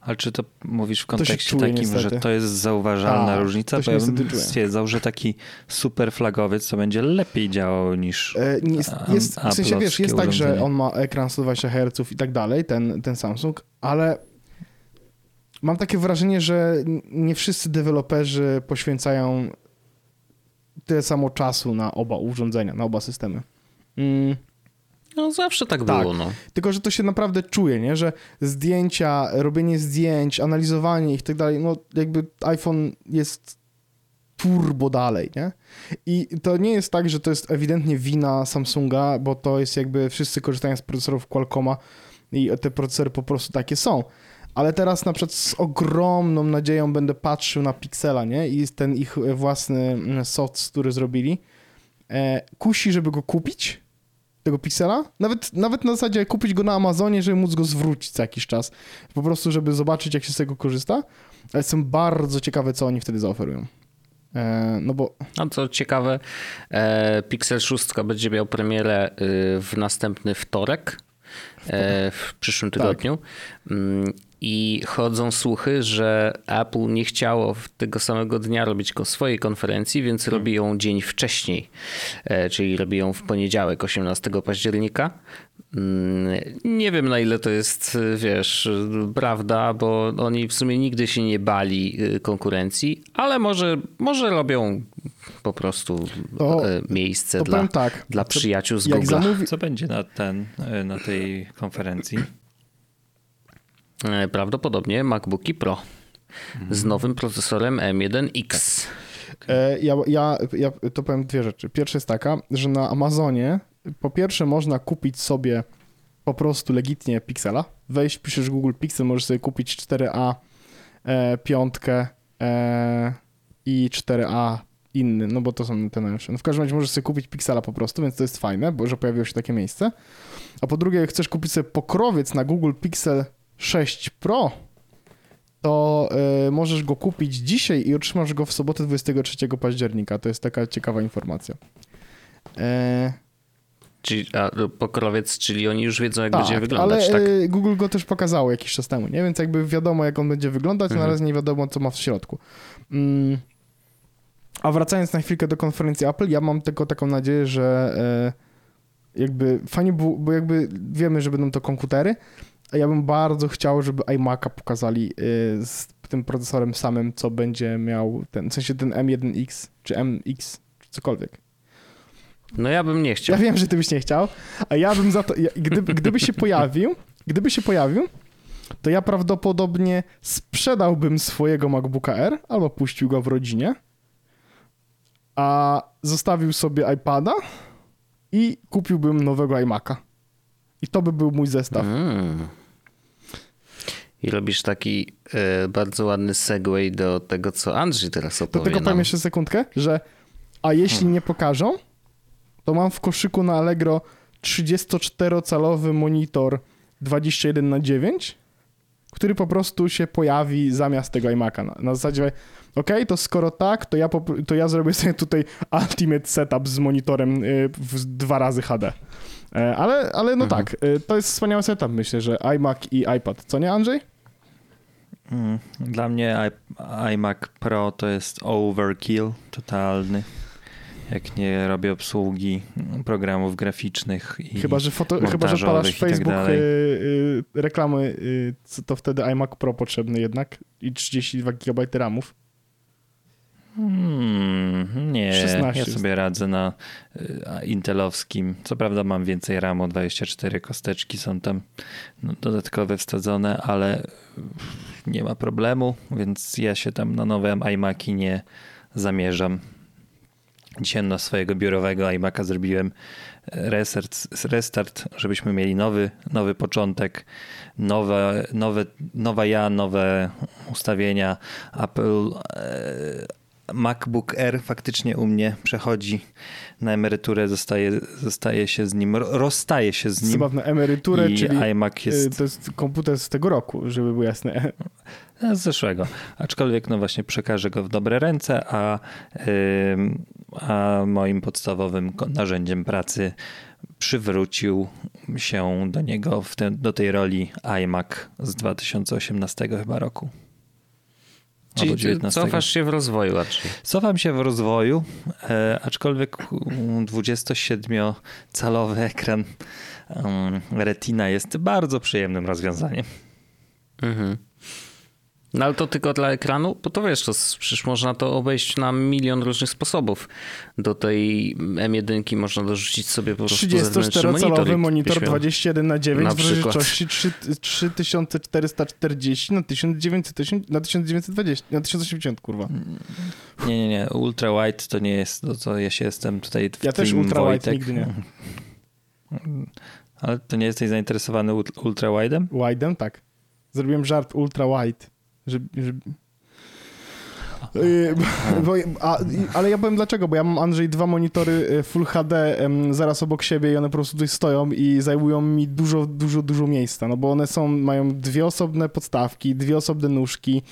Ale czy to mówisz w kontekście czuje takim, niestety. że to jest zauważalna Tak, różnica? Bo ja bym stwierdzał, że taki super flagowiec to będzie lepiej działał niż... E, nie Jest, A- jest, w sensie, wiesz, jest tak, że on ma ekran 120 Hz i tak dalej, ten, ten Samsung, ale mam takie wrażenie, że nie wszyscy deweloperzy poświęcają tyle samo czasu na oba urządzenia, na oba systemy. Mm. No zawsze tak, Tak. było, no. Tylko, że to się naprawdę czuje, nie? Że zdjęcia, robienie zdjęć, analizowanie ich i tak dalej, no jakby iPhone jest turbo dalej, nie? I to nie jest tak, że to jest ewidentnie wina Samsunga, bo to jest jakby wszyscy korzystają z procesorów Qualcomma i te procesory po prostu takie są. Ale teraz na przykład z ogromną nadzieją będę patrzył na Pixela, nie? I ten ich własny mm, soft, który zrobili. E, kusi, żeby go kupić, tego Pixela. Nawet, nawet na zasadzie kupić go na Amazonie, żeby móc go zwrócić za jakiś czas. Po prostu, żeby zobaczyć, jak się z tego korzysta. Ale jestem bardzo ciekawy, co oni wtedy zaoferują. E, no bo A co ciekawe, e, Pixel 6 będzie miał premierę y, w następny wtorek, e, w przyszłym Tak. tygodniu. Mm, I chodzą słuchy, że Apple nie chciało w tego samego dnia robić swojej konferencji, więc Hmm. robi ją dzień wcześniej, e, czyli robi ją w poniedziałek, 18 października. Mm, Nie wiem na ile to jest, wiesz, prawda, bo oni w sumie nigdy się nie bali konkurencji, ale może, może robią po prostu To- e, miejsce to dla, tak. dla przyjaciół z Google. zamówi... Co będzie na, ten, e, na tej konferencji? E, Prawdopodobnie MacBooki Pro z nowym procesorem M1X. E, ja, ja, ja to powiem dwie rzeczy. Pierwsza jest taka, że na Amazonie po pierwsze można kupić sobie po prostu legitnie Pixela. Wejść, piszesz Google Pixel, możesz sobie kupić 4A e, piątkę e, i 4A inny, no bo to są te najlepsze. No w każdym razie możesz sobie kupić Pixela po prostu, więc to jest fajne, bo że pojawiło się takie miejsce. A po drugie, jak chcesz kupić sobie pokrowiec na Google Pixel 6 Pro, to y, możesz go kupić dzisiaj i otrzymasz go w sobotę 23 października. To jest taka ciekawa informacja. E, Czyli, a, pokrowiec, czyli oni już wiedzą, jak tak, będzie wyglądać, ale tak? y, Google go też pokazało jakiś czas temu, nie? Więc jakby wiadomo, jak on będzie wyglądać, Mhm. na razie nie wiadomo, co ma w środku. Mm. A wracając na chwilkę do konferencji Apple, ja mam tylko taką nadzieję, że e, jakby fajnie było, bo jakby wiemy, że będą to komputery, ja bym bardzo chciał, żeby iMac'a pokazali y, z tym procesorem samym, co będzie miał ten, w sensie ten M1X, czy MX, czy cokolwiek. No ja bym nie chciał. Ja wiem, że ty byś nie chciał, a ja bym za to, ja, gdyby, gdyby się pojawił, gdyby się pojawił, to ja prawdopodobnie sprzedałbym swojego MacBooka R albo puścił go w rodzinie, a zostawił sobie iPada i kupiłbym nowego iMac'a. I to by był mój zestaw. Mm. I robisz taki e, bardzo ładny segway do tego, co Andrzej teraz Do opowie tego nam. powiem jeszcze sekundkę, że a jeśli nie pokażą, to mam w koszyku na Allegro 34-calowy monitor 21 na 9 który po prostu się pojawi zamiast tego iMac'a. Na, na zasadzie, ok, to skoro tak, to ja, to ja zrobię sobie tutaj ultimate setup z monitorem y, w dwa razy HD. E, Ale, ale no Mhm. tak, y, to jest wspaniały setup, myślę, że iMac i iPad. Co nie, Andrzej? Mm, Dla mnie iMac Pro to jest overkill totalny. Jak nie robię obsługi programów graficznych i Chyba, że, foto, chyba, że palasz tak Facebook dalej. y, y, reklamy, y, to wtedy iMac Pro potrzebny jednak i 32 GB RAMów. Hmm, nie, 16 ja sobie radzę na y, intelowskim. Co prawda mam więcej RAMu, 24 kosteczki są tam no, dodatkowe wsadzone, ale y, nie ma problemu, więc ja się tam na nowe iMaki nie zamierzam. Dzisiaj na swojego biurowego iMac'a zrobiłem restart, restart, żebyśmy mieli nowy, nowy początek, nowe, nowe, nowa ja, nowe ustawienia. Apple MacBook Air faktycznie u mnie przechodzi na emeryturę, zostaje, zostaje się z nim, ro- rozstaje się z nim. Zabawne emeryturę, I czyli iMac y, jest to jest komputer z tego roku, żeby było jasne. z zeszłego. Aczkolwiek no właśnie przekażę go w dobre ręce, a, a moim podstawowym narzędziem pracy przywrócił się do niego, w te, do tej roli iMac z 2018 chyba roku. Czyli Albo ty 19. cofasz się w rozwoju raczej. Cofam się w rozwoju, e, aczkolwiek mm, 27-calowy ekran um, Retina jest bardzo przyjemnym rozwiązaniem. Mhm. No ale to tylko dla ekranu? Bo to wiesz, to przecież można to obejść na milion różnych sposobów. Do tej M1 można dorzucić sobie po prostu zewnętrzny 34-calowy i monitor byś miał- 21 na 9 Na w rozdzielczości 3, 3440 na 1900, na 1920, na 1080, kurwa. Nie, nie, nie. Ultra wide to nie jest to, co ja się jestem tutaj w Ja też ultra wide Wojtek. nigdy nie. Ale to nie jesteś zainteresowany ult- ultra wide'em? Wide'em, tak. Zrobiłem żart ultra wide. Że, że... Bo, a, ale ja powiem dlaczego, bo ja mam Andrzej dwa monitory y, Full HD zaraz obok siebie i one po prostu tutaj stoją i zajmują mi dużo, dużo, dużo miejsca, no bo one są, mają dwie osobne podstawki, dwie osobne nóżki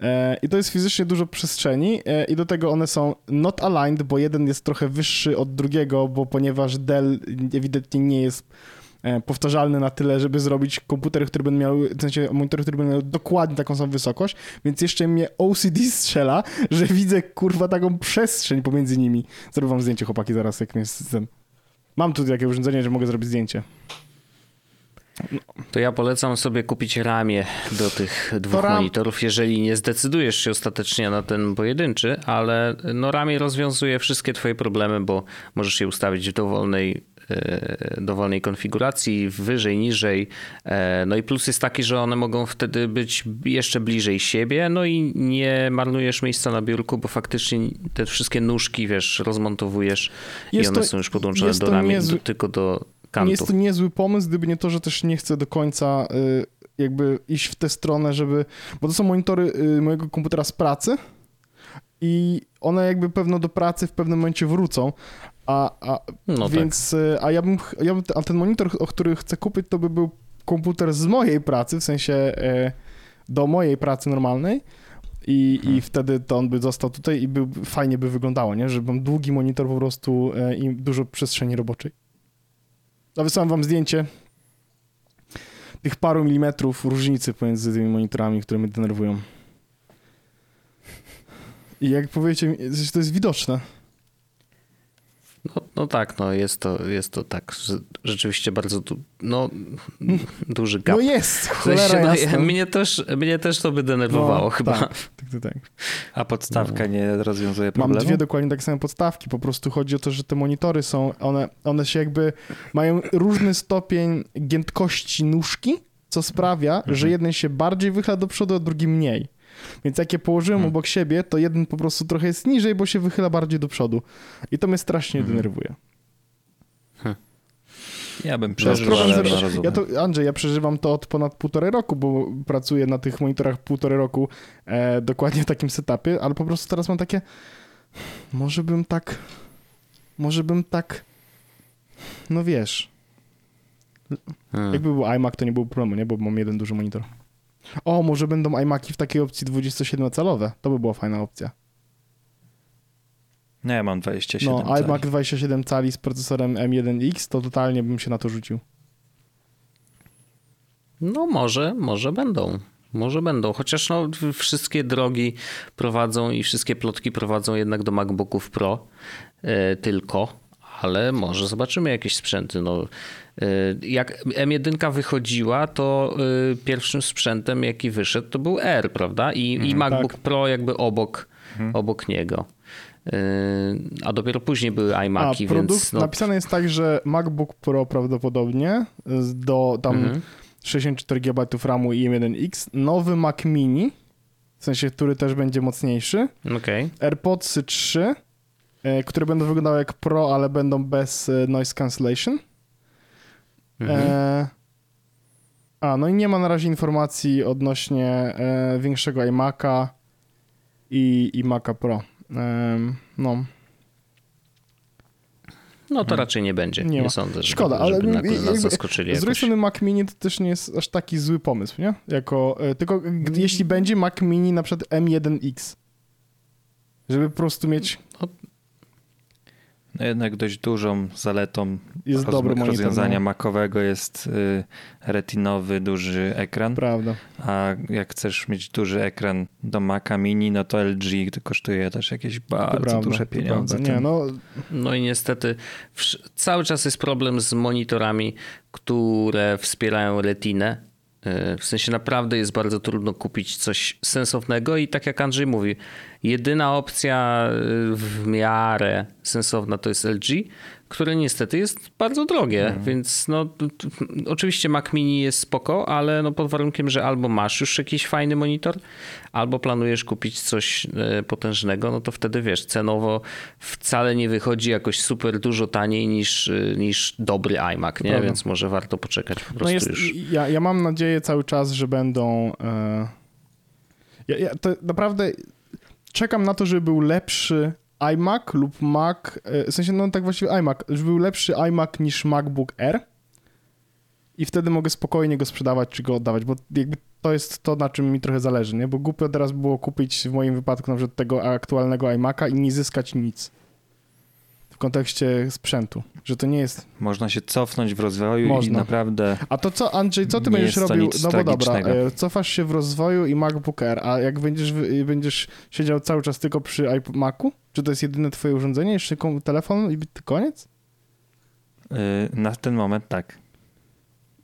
e, i to jest fizycznie dużo przestrzeni e, i do tego one są not aligned, bo jeden jest trochę wyższy od drugiego, bo ponieważ Dell ewidentnie nie jest e, powtarzalny na tyle, żeby zrobić komputery, które będą miały, w sensie monitory, które będą miały dokładnie taką samą wysokość, więc jeszcze mnie OCD strzela, że widzę kurwa taką przestrzeń pomiędzy nimi. Zrobię wam zdjęcie chłopaki zaraz, jak jest ten... Mam tu takie urządzenie, że mogę zrobić zdjęcie. To ja polecam sobie kupić ramię do tych dwóch ram- monitorów, jeżeli nie zdecydujesz się ostatecznie na ten pojedynczy, ale no ramię rozwiązuje wszystkie twoje problemy, bo możesz je ustawić w dowolnej, dowolnej konfiguracji, wyżej, niżej. E, No i plus jest taki, że one mogą wtedy być jeszcze bliżej siebie, no i nie marnujesz miejsca na biurku, bo faktycznie te wszystkie nóżki, wiesz, rozmontowujesz Jest i one to- są już podłączone do ramię, niezły- do, tylko do kantów. jest to niezły pomysł, gdyby nie to, że też nie chcę do końca y, jakby iść w tę stronę, żeby... Bo to są monitory y, mojego komputera z pracy i one jakby pewno do pracy w pewnym momencie wrócą, a, a No tak. więc... y, A ja bym... Ja bym a ten monitor, o który chcę kupić, to by był komputer z mojej pracy, w sensie y, do mojej pracy normalnej. I, I wtedy to on by został tutaj i by, fajnie by wyglądało, nie? Że mam długi monitor po prostu e, i dużo przestrzeni roboczej. A wysyłam wam zdjęcie tych paru milimetrów różnicy pomiędzy tymi monitorami, które mnie denerwują. I jak powiecie, to jest widoczne. No, no tak, no jest to, jest to tak, rzeczywiście bardzo du, no, duży gap. No jest, W sensie, cholera no, mnie, też, mnie też to by denerwowało No, chyba. Tak, tak, tak, tak. A podstawka nie rozwiązuje Mam problemu? dwie dokładnie takie same podstawki. Po prostu chodzi o to, że te monitory są, one, one się jakby mają różny stopień giętkości nóżki, co sprawia, Mhm. że jeden się bardziej wychyla do przodu, a drugi mniej. Więc jak je położyłem Mhm. obok siebie, to jeden po prostu trochę jest niżej, bo się wychyla bardziej do przodu. I to mnie strasznie Mhm. denerwuje. Ja bym przeżył, ale rozumiem. Ja to, Andrzej, ja przeżywam to od ponad półtorej roku, bo pracuję na tych monitorach półtorej roku e, dokładnie w takim setupie, ale po prostu teraz mam takie, może bym tak, może bym tak, no wiesz, Hmm. jakby był iMac, to nie było problemu, nie, bo mam jeden duży monitor. O, może będą iMaki w takiej opcji 27-calowe, to by była fajna opcja. No ja mam 27 No, cali. iMac 27 cali z procesorem M1X, to totalnie bym się na to rzucił. No może, może będą. Może będą, chociaż no, wszystkie drogi prowadzą i wszystkie plotki prowadzą jednak do MacBooków Pro e, tylko, ale może zobaczymy jakieś sprzęty. No, jak M1 wychodziła, to e, pierwszym sprzętem, jaki wyszedł, to był R, prawda? I, i MacBook tak. Pro jakby obok, obok niego. E, A dopiero później były A iMaki, więc no, napisane jest tak, że MacBook Pro prawdopodobnie do tam Mhm. 64 GB RAMu i M1X, nowy Mac Mini, w sensie, który też będzie mocniejszy, okej. AirPodsy 3, e, które będą wyglądały jak Pro, ale będą bez noise cancellation. Mhm. E, a, no i nie ma na razie informacji odnośnie e, większego iMac'a i, i Maca Pro. Em, no, No to raczej nie będzie. Nie Nie, sądzę, żeby, Szkoda, ale żeby nagle jakby- nas zaskoczyli Z drugiej strony Mac Mini to też nie jest aż taki zły pomysł, nie? Jako, e, tylko gdy, jeśli będzie Mac Mini na przykład M1X, żeby po prostu mieć, No jednak dość dużą zaletą jest rozwiązania no. Macowego jest y, retinowy, duży ekran, Prawda. a jak chcesz mieć duży ekran do Maca Mini, no to LG kosztuje też jakieś bardzo prawda, duże pieniądze. Nie, no, No i niestety cały czas jest problem z monitorami, które wspierają retinę. E, w sensie naprawdę jest bardzo trudno kupić coś sensownego i tak jak Andrzej mówi, jedyna opcja e, w miarę sensowna to jest LG, które niestety jest bardzo drogie, Mhm. więc no oczywiście Mac Mini jest spoko, ale no pod warunkiem, że albo masz już jakiś fajny monitor, albo planujesz kupić coś e, potężnego, no to wtedy wiesz, cenowo wcale nie wychodzi jakoś super dużo taniej niż, e, niż dobry iMac, nie? Prawda. Więc może warto poczekać po prostu No jest, już. ja, ja mam nadzieję cały czas, że będą. E, ja, ja to naprawdę czekam na to, żeby był lepszy iMac lub Mac. E, w sensie, no tak właściwie iMac, żeby był lepszy iMac niż MacBook Air. I wtedy mogę spokojnie go sprzedawać czy go oddawać, bo jakby to jest to, na czym mi trochę zależy, nie? Bo głupio teraz było kupić w moim wypadku na przykład tego aktualnego iMac'a i nie zyskać nic. W kontekście sprzętu, że to nie jest Można się cofnąć w rozwoju i Można. naprawdę A to co, Andrzej, co ty będziesz robił? No bo dobra, e, cofasz się w rozwoju i MacBook Air, a jak będziesz, będziesz siedział cały czas tylko przy iMacu? Czy to jest jedyne twoje urządzenie, jeszcze telefon i koniec? y, na ten moment tak.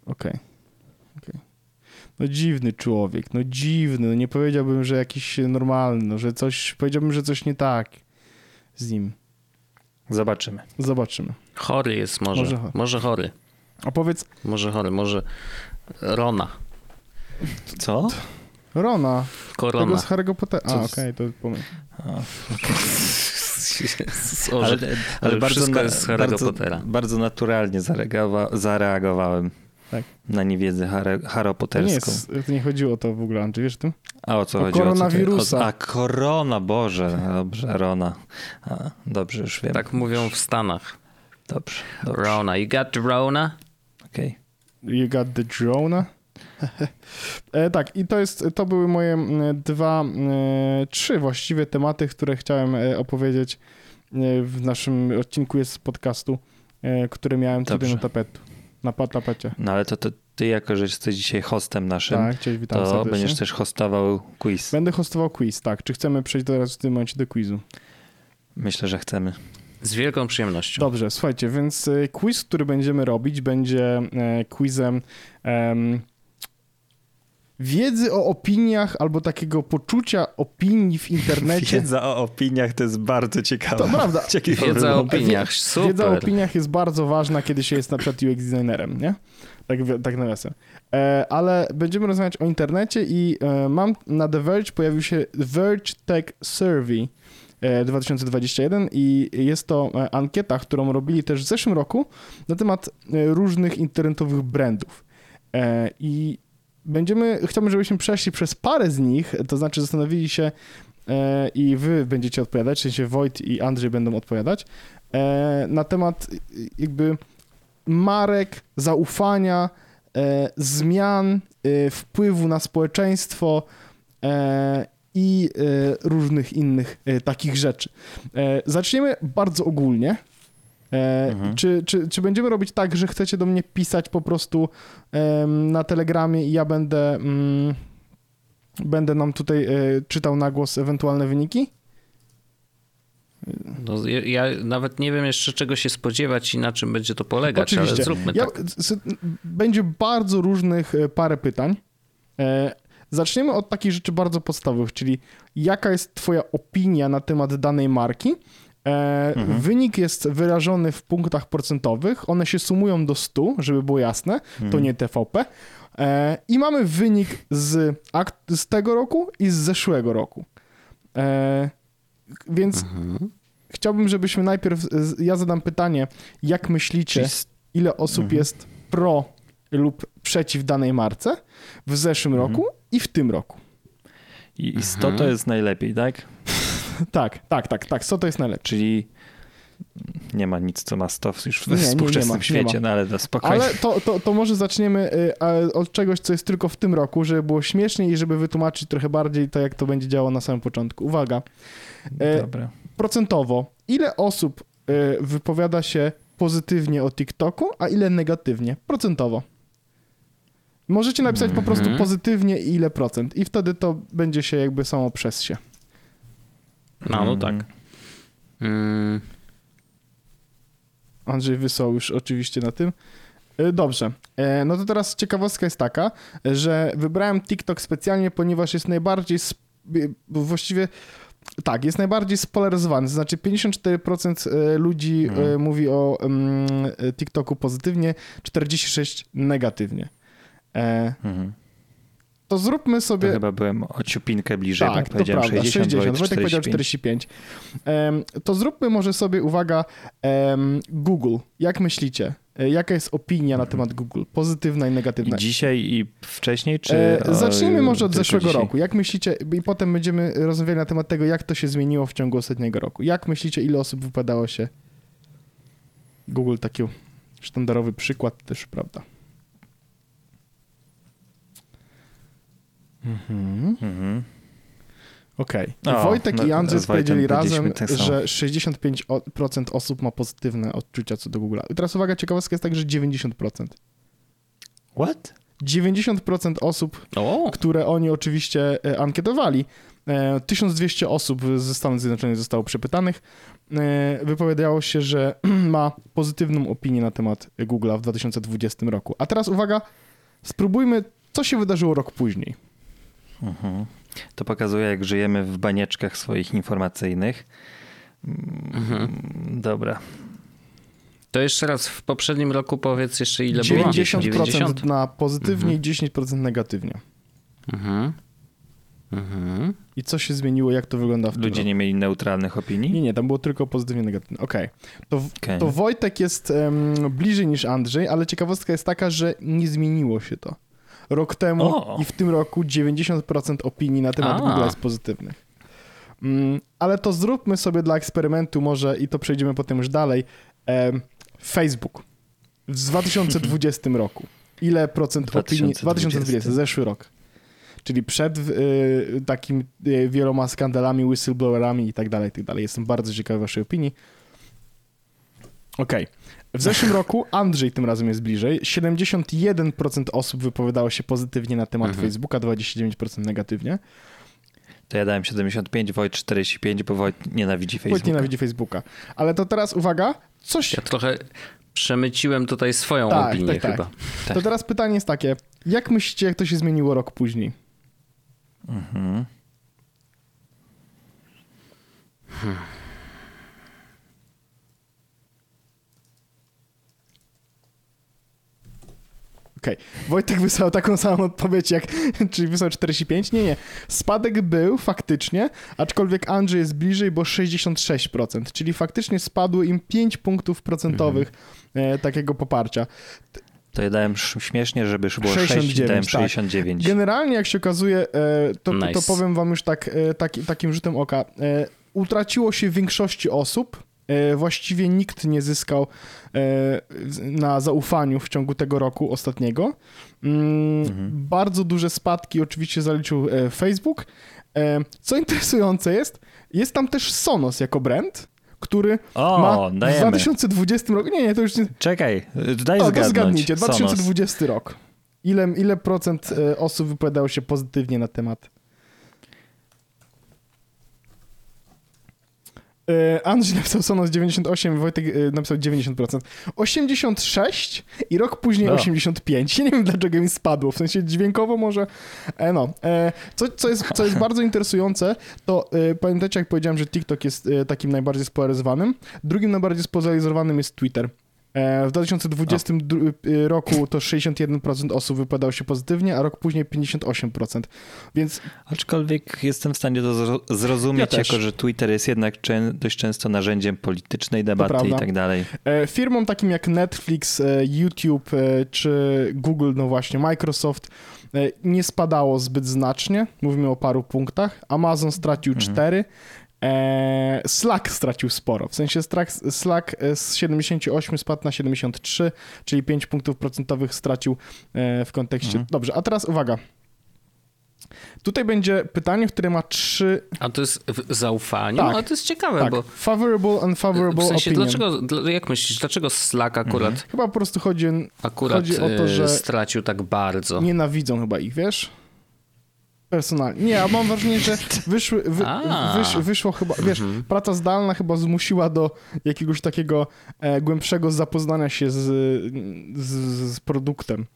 Okej. Okej. No dziwny człowiek, no dziwny, no nie powiedziałbym, że jakiś normalny, no, że coś, powiedziałbym, że coś nie tak z nim. Zobaczymy. Zobaczymy. Chory jest może. Może Może, chory. chory. A powiedz, Może chory, może Rona. Co? Rona, tego Korona. z Harry'ego Pottera. A, okej, z- to pomyśl. Ale, ale że bardzo, wszystko na, jest z Harry'ego bardzo, Pottera. bardzo naturalnie zareagowa- zareagowałem Tak. na niewiedzę Harry, To nie, haropoterską. jest, to nie chodziło o to w ogóle, Andrzej, wiesz o tym? A o co o chodzi? O co koronawirusa. O, a korona, Boże. Dobrze, Rona. A, dobrze, już wiem. Tak mówią w Stanach. Dobrze, dobrze. Rona. You got the Rona? Okej. You got the drone. e, tak, i to jest, to były moje dwa, e, trzy właściwie tematy, które chciałem e, opowiedzieć e, w naszym odcinku jest z podcastu, e, które miałem tutaj na tapetu, na tapecie. No ale to, to ty jako, że jesteś dzisiaj hostem naszym, Tak, cześć, witam to serdecznie. będziesz też hostował quiz. Będę hostował quiz, tak. Czy chcemy przejść teraz w tym momencie do quizu? Myślę, że chcemy. Z wielką przyjemnością. Dobrze, słuchajcie, więc e, quiz, który będziemy robić, będzie e, quizem em, wiedzy o opiniach albo takiego poczucia opinii w internecie. Wiedza o opiniach to jest bardzo ciekawe. To prawda. Wiedza o opiniach, super. Wiedza o opiniach jest bardzo ważna, kiedy się jest na przykład UX designerem, nie? Tak, tak nawiasem. E, ale będziemy rozmawiać o internecie i e, mam na The Verge pojawił się Verge Tech Survey e, 2021 i jest to e, ankieta, którą robili też w zeszłym roku na temat e, różnych internetowych brandów. E, I będziemy, chciałbym, żebyśmy przeszli przez parę z nich, to znaczy zastanowili się e, i wy będziecie odpowiadać, w sensie Wojt i Andrzej będą odpowiadać, e, na temat jakby marek, zaufania, e, zmian, e, wpływu na społeczeństwo e, i e, różnych innych takich rzeczy. Zaczniemy bardzo ogólnie. E, Mhm. czy, czy, czy będziemy robić tak, że chcecie do mnie pisać po prostu na Telegramie i ja będę, mm, będę nam tutaj e, czytał na głos ewentualne wyniki? No, ja, nawet nie wiem jeszcze czego się spodziewać i na czym będzie to polegać, ale zróbmy Ja, tak. Będzie bardzo różnych e, parę pytań. Zaczniemy od takich rzeczy bardzo podstawowych, czyli jaka jest twoja opinia na temat danej marki. E, Mhm. Wynik jest wyrażony w punktach procentowych. One się sumują do 100, żeby było jasne. To Mhm. nie TVP. E, I mamy wynik z, akt, z tego roku i z zeszłego roku. E, Więc Mhm. chciałbym, żebyśmy najpierw. Ja zadam pytanie, jak myślicie, ile osób Mhm. jest pro lub przeciw danej marce w zeszłym Mhm. roku i w tym roku. I i 100 to Mhm. jest najlepiej, tak? Tak, tak, tak, tak. Co to jest najlepsze? Czyli nie ma nic, co ma 100 już w Nie, nie, nie współczesnym ma, nie świecie, no ale to spokojnie. Ale to, to, to może zaczniemy y, od czegoś, co jest tylko w tym roku, żeby było śmieszniej i żeby wytłumaczyć trochę bardziej to, jak to będzie działało na samym początku. Uwaga, e, Dobra. procentowo, ile osób y, wypowiada się pozytywnie o TikToku, a ile negatywnie? Procentowo. Możecie napisać po prostu Mhm. pozytywnie i ile procent i wtedy to będzie się jakby samo przez się. No, no Mm. tak. Mm, Andrzej wysłał już oczywiście na tym. Y, Dobrze. E, No to teraz ciekawostka jest taka, że wybrałem TikTok specjalnie, ponieważ jest najbardziej, bo właściwie tak, jest najbardziej spolaryzowany. To znaczy 54% e, ludzi e, mówi o mm, e, TikToku pozytywnie, 46% negatywnie. E, Mhm. To zróbmy To sobie... chyba byłem o ciupinkę bliżej, Tak, bo to powiedziałem prawda, 60, 60, Wojtek powiedział 45. 45. Em, to zróbmy może sobie, uwaga, em, Google. Jak myślicie? E, Jaka jest opinia na temat Google? Pozytywna i negatywna. I dzisiaj i wcześniej, czy... E, o, zacznijmy może od zeszłego dzisiaj? roku. Jak myślicie, i potem będziemy rozmawiali na temat tego, jak to się zmieniło w ciągu ostatniego roku. Jak myślicie, ile osób wypadało się Google, taki sztandarowy przykład też, prawda? Mhm. Mhm. Okej. O, Wojtek no, i Andrzej powiedzieli razem, tak że 65% osób ma pozytywne odczucia co do Google. I teraz uwaga, ciekawostka jest tak, że 90%. What? 90% osób O, które oni oczywiście e, ankietowali. E, 1200 osób ze Stanów Zjednoczonych zostało przepytanych. E, Wypowiadało się, że ma pozytywną opinię na temat Google'a w 2020 roku. A teraz uwaga, spróbujmy, co się wydarzyło rok później. Mhm. To pokazuje, jak żyjemy w banieczkach swoich informacyjnych. Mhm. Dobra. to jeszcze raz w poprzednim roku powiedz jeszcze ile było? 90%, 90? na pozytywnie i 10% negatywnie. Mhm. Mhm. I co się zmieniło, jak to wygląda w tym Ludzie roku? nie mieli neutralnych opinii? Nie, nie, tam było tylko pozytywnie negatywne. Okej. To, w- Okej. to Wojtek jest em, bliżej niż Andrzej, ale ciekawostka jest taka, że nie zmieniło się to. Rok temu O! i w tym roku 90% opinii na temat A. Google jest pozytywnych. Mm, ale to zróbmy sobie dla eksperymentu może i to przejdziemy potem już dalej. Em, Facebook w 2020 roku. Ile procent opinii? 2020. 2020, zeszły rok. Czyli przed y, takim y, wieloma skandalami, whistleblowerami i tak dalej, i tak dalej. Jestem bardzo ciekawy waszej opinii. Okej. W zeszłym roku Andrzej tym razem jest bliżej. 71% osób wypowiadało się pozytywnie na temat Mhm. Facebooka, 29% negatywnie. To ja dałem 75, Wojt 45, bo Wojt nienawidzi Wojt Facebooka. nienawidzi Facebooka. Ale to teraz uwaga, coś... Ja trochę przemyciłem tutaj swoją Tak, opinię tak, tak. chyba. Tak. To teraz pytanie jest takie, jak myślicie, jak to się zmieniło rok później? Mhm. Okej. Wojtek wysłał taką samą odpowiedź jak, czyli wysłał 45? Nie, nie. Spadek był faktycznie, aczkolwiek Andrzej jest bliżej, bo 66%, czyli faktycznie spadło im 5 punktów procentowych Mhm. e, takiego poparcia. To ja dałem sz- śmiesznie, żeby było 6, 69, dałem tak. 69. Generalnie, jak się okazuje, e, to, Nice. to powiem wam już tak, e, taki, takim rzutem oka, utraciło się w większości osób, właściwie nikt nie zyskał e, na zaufaniu w ciągu tego roku ostatniego. Mm, Mhm. Bardzo duże spadki oczywiście zaliczył e, Facebook. E, Co interesujące jest, jest tam też Sonos jako brand, który O, ma w dajemy. 2020 roku, nie, nie, to już nie, Czekaj, daj o, to zgadnąć. zgadnijcie, Sonos. 2020 rok. Ile, ile procent e, osób wypowiadało się pozytywnie na temat? Andrzej napisał Sonos 98, Wojtek e, napisał 90%. 86 i rok później No. 85. Ja nie wiem, dlaczego mi spadło, w sensie dźwiękowo może... E, no. E, co, co, jest, co jest bardzo interesujące, to e, pamiętacie, jak powiedziałem, że TikTok jest e, takim najbardziej spolaryzowanym? Drugim najbardziej spolaryzowanym jest Twitter. E, W 2020 dru- y, roku to 61% osób wypowiadało się pozytywnie, a rok później 58%. Więc Aczkolwiek jestem w stanie to zro- zrozumieć, Ja jako że Twitter jest jednak dość często narzędziem politycznej debaty i tak dalej. e, firmom takim jak Netflix, e, YouTube e, czy Google, no właśnie Microsoft, e, nie spadało zbyt znacznie. Mówimy o paru punktach. Amazon stracił 4. E, Slack stracił sporo. W sensie Slack, e, z 78 spadł na 73, czyli 5 punktów procentowych stracił e, w kontekście. Mhm. Dobrze, a teraz uwaga. Tutaj będzie pytanie, które ma trzy A to jest w zaufaniu? Tak. A to jest ciekawe, Tak, bo favorable, unfavorable w sensie opinion. dlaczego, dla- jak myślisz, dlaczego Slack akurat, Chyba po prostu chodzi, akurat chodzi o to, że stracił tak bardzo? nienawidzą chyba ich, wiesz? Personalnie. Nie, a mam wrażenie, że wyszły, wy, A. wysz, wyszło chyba, wiesz, Mhm. praca zdalna chyba zmusiła do jakiegoś takiego e, głębszego zapoznania się z, z, z produktem.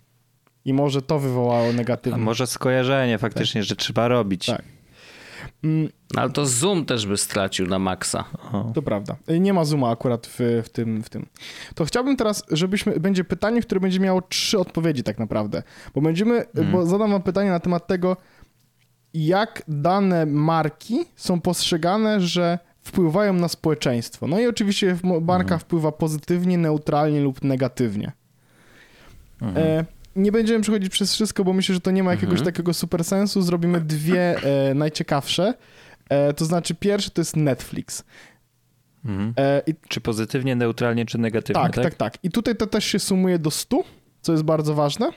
I może to wywołało A negatywne. może skojarzenie faktycznie, że trzeba robić. Tak. Mm, No, ale to Zoom też by stracił na maksa. O. To prawda. Nie ma zooma akurat w, w, tym, w tym. To chciałbym teraz, żebyśmy. Będzie pytanie, które będzie miało trzy odpowiedzi, tak naprawdę. Bo będziemy. Bo zadam Wam pytanie na temat tego, jak dane marki są postrzegane, że wpływają na społeczeństwo. No i oczywiście marka wpływa pozytywnie, neutralnie lub negatywnie. E, nie będziemy przechodzić przez wszystko, bo myślę, że to nie ma jakiegoś takiego super sensu. Zrobimy dwie e, najciekawsze. E, to znaczy, pierwszy to jest Netflix. Mhm. E, i, Czy pozytywnie, neutralnie, czy negatywnie, tak, tak? tak, tak, I tutaj to też się sumuje do 100, co jest bardzo ważne.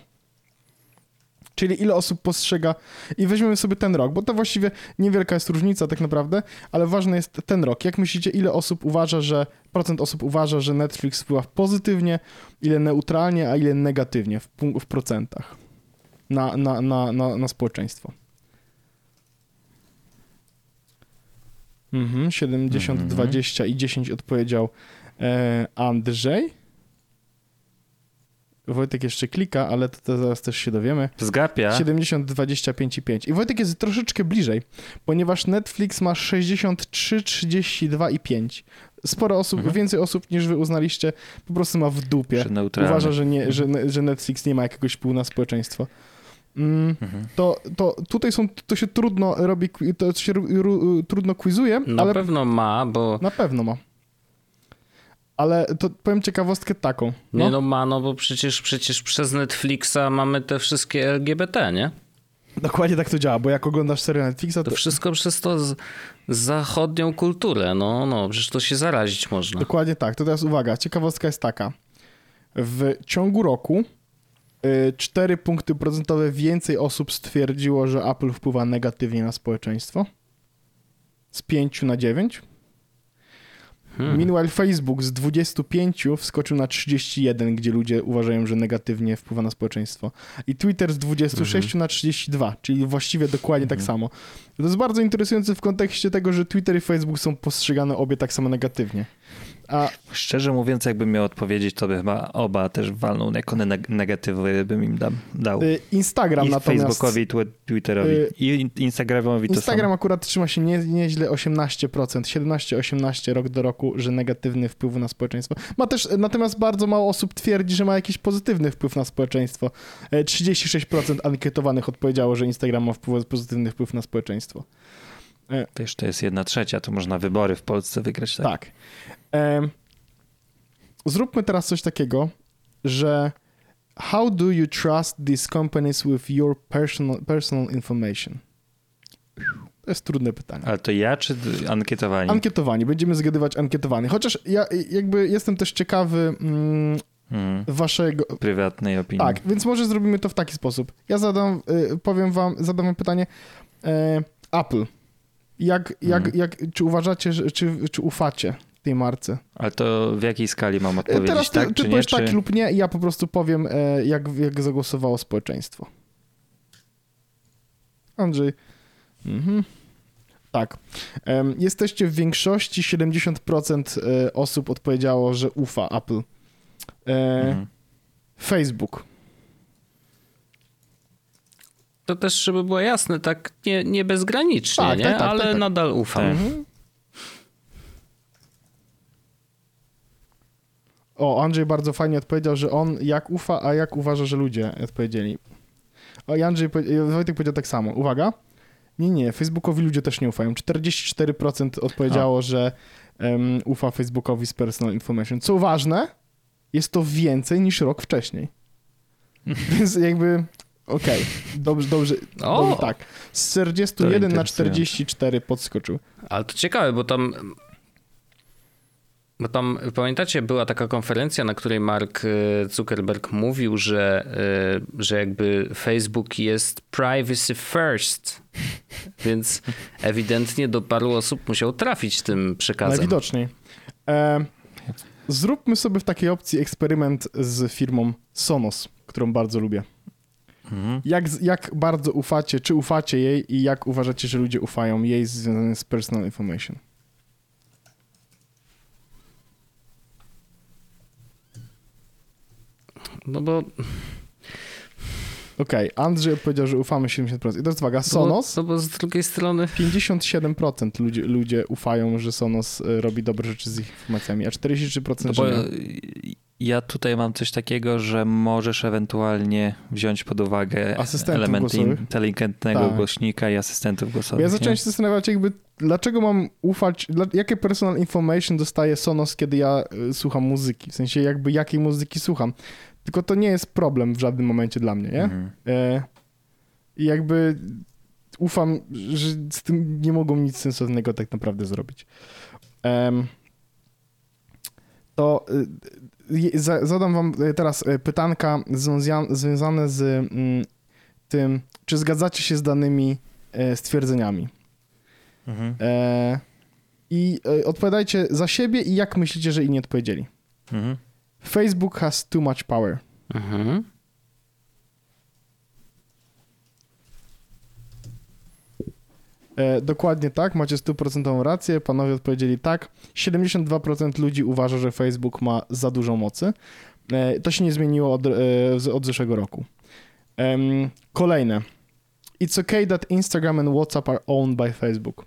Czyli ile osób postrzega. I weźmiemy sobie ten rok, bo to właściwie niewielka jest różnica tak naprawdę, ale ważny jest ten rok. Jak myślicie, ile osób uważa, że. Procent osób uważa, że Netflix wpływa pozytywnie, ile neutralnie, a ile negatywnie w, w procentach na, na, na, na, na społeczeństwo? Mhm, 70, 20 i 10 odpowiedział e, Andrzej. Wojtek jeszcze klika, ale to, to zaraz też się dowiemy. Zgapia. 70, 25 i 5. I Wojtek jest troszeczkę bliżej, ponieważ Netflix ma 63, 32 i 5. Sporo osób, Mhm. więcej osób niż wy uznaliście, po prostu ma w dupie. Uważa, że, nie, że, że Netflix nie ma jakiegoś wpływu na społeczeństwo. Mm, Mhm. to, to tutaj są, to się trudno robi, to się ru, ru, trudno quizuje, Na ale pewno ma, bo... na pewno ma. Ale to powiem ciekawostkę taką. No, Nie no ma, no bo przecież, przecież przez Netflixa mamy te wszystkie LGBT, nie? Dokładnie tak to działa, bo jak oglądasz serial Netflixa, to To wszystko przez to z, zachodnią kulturę, no, no, przecież to się zarazić można. Dokładnie tak. To teraz uwaga, ciekawostka jest taka. W ciągu roku y, 4 punkty procentowe więcej osób stwierdziło, że Apple wpływa negatywnie na społeczeństwo. Z 5 na 9. Hmm. Meanwhile Facebook z 25 wskoczył na 31, gdzie ludzie uważają, że negatywnie wpływa na społeczeństwo. I Twitter z 26 na 32, czyli właściwie dokładnie tak samo. To jest bardzo interesujące w kontekście tego, że Twitter i Facebook są postrzegane obie tak samo negatywnie. A Szczerze mówiąc, jakbym miał odpowiedzieć, to by chyba oba też walną jako neg- negatywy, bym im dał. y, Instagram I natomiast... Facebookowi, i twe- Twitterowi. y, I Instagramowi to Instagram samo. akurat trzyma się nie, nieźle 18%, 17-18 rok do roku, że negatywny wpływ na społeczeństwo. Ma też, natomiast bardzo mało osób twierdzi, że ma jakiś pozytywny wpływ na społeczeństwo. E, 36% ankietowanych odpowiedziało, że Instagram ma wpływ, pozytywny wpływ na społeczeństwo. Wiesz, to jest jedna trzecia, to można wybory w Polsce wygrać. Tak? Tak. Em, zróbmy teraz coś takiego, że how do you trust these companies with your personal, personal information? To jest trudne pytanie. Ale to ja czy ankietowani? Ankietowani, będziemy zgadywać ankietowani. Chociaż ja jakby jestem też ciekawy mm, Hmm. waszego... Prywatnej opinii. Tak, więc może zrobimy to w taki sposób. Ja zadam, y, powiem wam, zadam wam pytanie. E, Apple. Jak, jak, Mhm. jak, czy uważacie, że, czy, czy ufacie tej marce? Ale to w jakiej skali mam E, odpowiedzieć, Teraz ty, tak ty czy nie? powiesz Czy... tak lub nie i ja po prostu powiem, e, jak, jak zagłosowało społeczeństwo. Andrzej. Mhm. Tak. Jesteście w większości, 70% e, osób odpowiedziało, że ufa Apple. Mhm. Facebook. To też, żeby było jasne, tak nie, nie bezgranicznie, Tak, nie? tak, tak, ale tak, tak. nadal ufam. Tak. Mhm. O, Andrzej bardzo fajnie odpowiedział, że on jak ufa, a jak uważa, że ludzie odpowiedzieli. O, i Andrzej, Wojtek powiedział tak samo. Uwaga. Nie, nie, Facebookowi ludzie też nie ufają. 44% odpowiedziało, że em, ufa Facebookowi z personal information. Co ważne, jest to więcej niż rok wcześniej. Więc jakby, okej, dobrze, dobrze, O! dobrze, tak. Z 41 na interesujące. 44 podskoczył. Ale to ciekawe, bo tam. Bo tam, pamiętacie, była taka konferencja, na której Mark e, Zuckerberg mówił, że, e, że jakby Facebook jest privacy first. Więc ewidentnie do paru osób musiał trafić tym przekazem. Najwidoczniej. E, zróbmy sobie w takiej opcji eksperyment z firmą Sonos, którą bardzo lubię. Mhm. Jak, jak bardzo ufacie, czy ufacie jej i jak uważacie, że ludzie ufają jej związane z personal information? No bo Okej, okay. Andrzej odpowiedział, że ufamy 70%. I to jest uwaga, Sonos. No bo, no bo z drugiej strony. 57% ludzie, ludzie ufają, że Sonos e, robi dobre rzeczy z ich informacjami, a 43% no bo że nie. Ja tutaj mam coś takiego, że możesz ewentualnie wziąć pod uwagę elementy inteligentnego tak. głośnika i asystentów głosowych. Ja zacząłem się zastanawiać, jakby dlaczego mam ufać, jakie personal information dostaje Sonos, kiedy ja e, słucham muzyki, w sensie jakby jakiej muzyki słucham. Tylko to nie jest problem w żadnym momencie dla mnie, nie? Mhm. E, I jakby ufam, że z tym nie mogą nic sensownego tak naprawdę zrobić. to y, zadam wam teraz y, pytanka związane z mm, tym, czy zgadzacie się z danymi e, stwierdzeniami. Mhm. E, I e, odpowiadajcie za siebie i jak myślicie, że inni odpowiedzieli. Mhm. Facebook has too much power. Mhm. Dokładnie tak, macie stuprocentową rację. Panowie odpowiedzieli tak. 72% ludzi uważa, że Facebook ma za dużo mocy. E, to się nie zmieniło od, e, od zeszłego roku. Kolejne. It's okay that Instagram and WhatsApp are owned by Facebook.